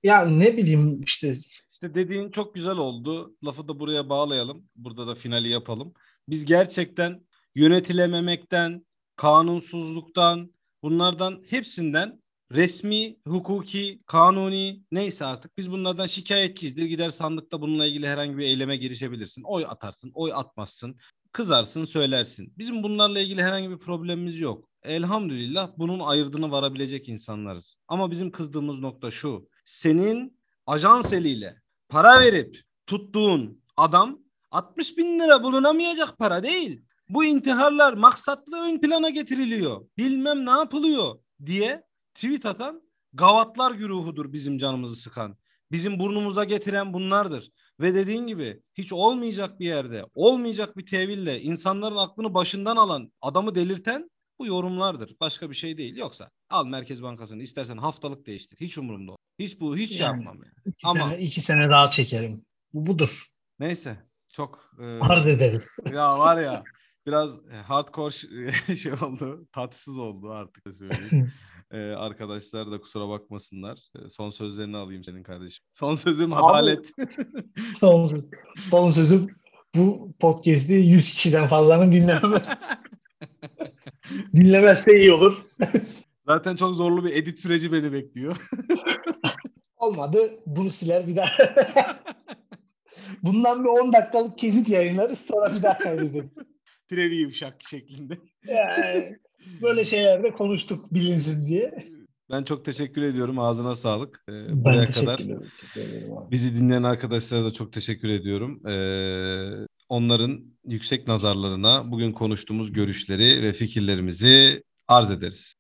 ya ne bileyim işte İşte dediğin çok güzel oldu. Lafı da buraya bağlayalım. Burada da finali yapalım. Biz gerçekten yönetilememekten, kanunsuzluktan, Bunlardan hepsinden resmi, hukuki, kanuni neyse artık biz bunlardan şikayetçiyizdir. Gider sandıkta bununla ilgili herhangi bir eyleme girişebilirsin. Oy atarsın, oy atmazsın. Kızarsın, söylersin. Bizim bunlarla ilgili herhangi bir problemimiz yok. Elhamdülillah bunun ayırdığını varabilecek insanlarız. Ama bizim kızdığımız nokta şu. Senin ajans eliyle para verip tuttuğun adam 60 bin lira bulunamayacak para değil. Bu intiharlar maksatlı ön plana getiriliyor. Bilmem ne yapılıyor diye tweet atan gavatlar güruhudur bizim canımızı sıkan. Bizim burnumuza getiren bunlardır. Ve dediğin gibi hiç olmayacak bir yerde, olmayacak bir teville insanların aklını başından alan, adamı delirten bu yorumlardır. Başka bir şey değil. Yoksa al Merkez Bankası'nı istersen haftalık değiştir. Hiç umurumda. Hiç bu hiç şey yani, yapmam yani. İki Ama sene, iki sene daha çekerim. Bu budur. Neyse. Çok e, arz ederiz. Ya var ya biraz hardcore şey oldu. Tatsız oldu artık söyleyeyim. Ee, arkadaşlar da kusura bakmasınlar. Ee, son sözlerini alayım senin kardeşim. Son sözüm adalet. son, son sözüm bu podcast'i 100 kişiden fazlanın dinlememe. Dinlemezse iyi olur. Zaten çok zorlu bir edit süreci beni bekliyor. Olmadı bunu siler bir daha. Bundan bir 10 dakikalık kesit yayınlarız sonra bir daha kaydederiz. Preview şak şeklinde. Yani, böyle şeylerde konuştuk bilinsin diye. Ben çok teşekkür ediyorum. Ağzına sağlık. Ee, ben buraya kadar ederim. bizi dinleyen arkadaşlara da çok teşekkür ediyorum. Ee, onların yüksek nazarlarına bugün konuştuğumuz görüşleri ve fikirlerimizi arz ederiz.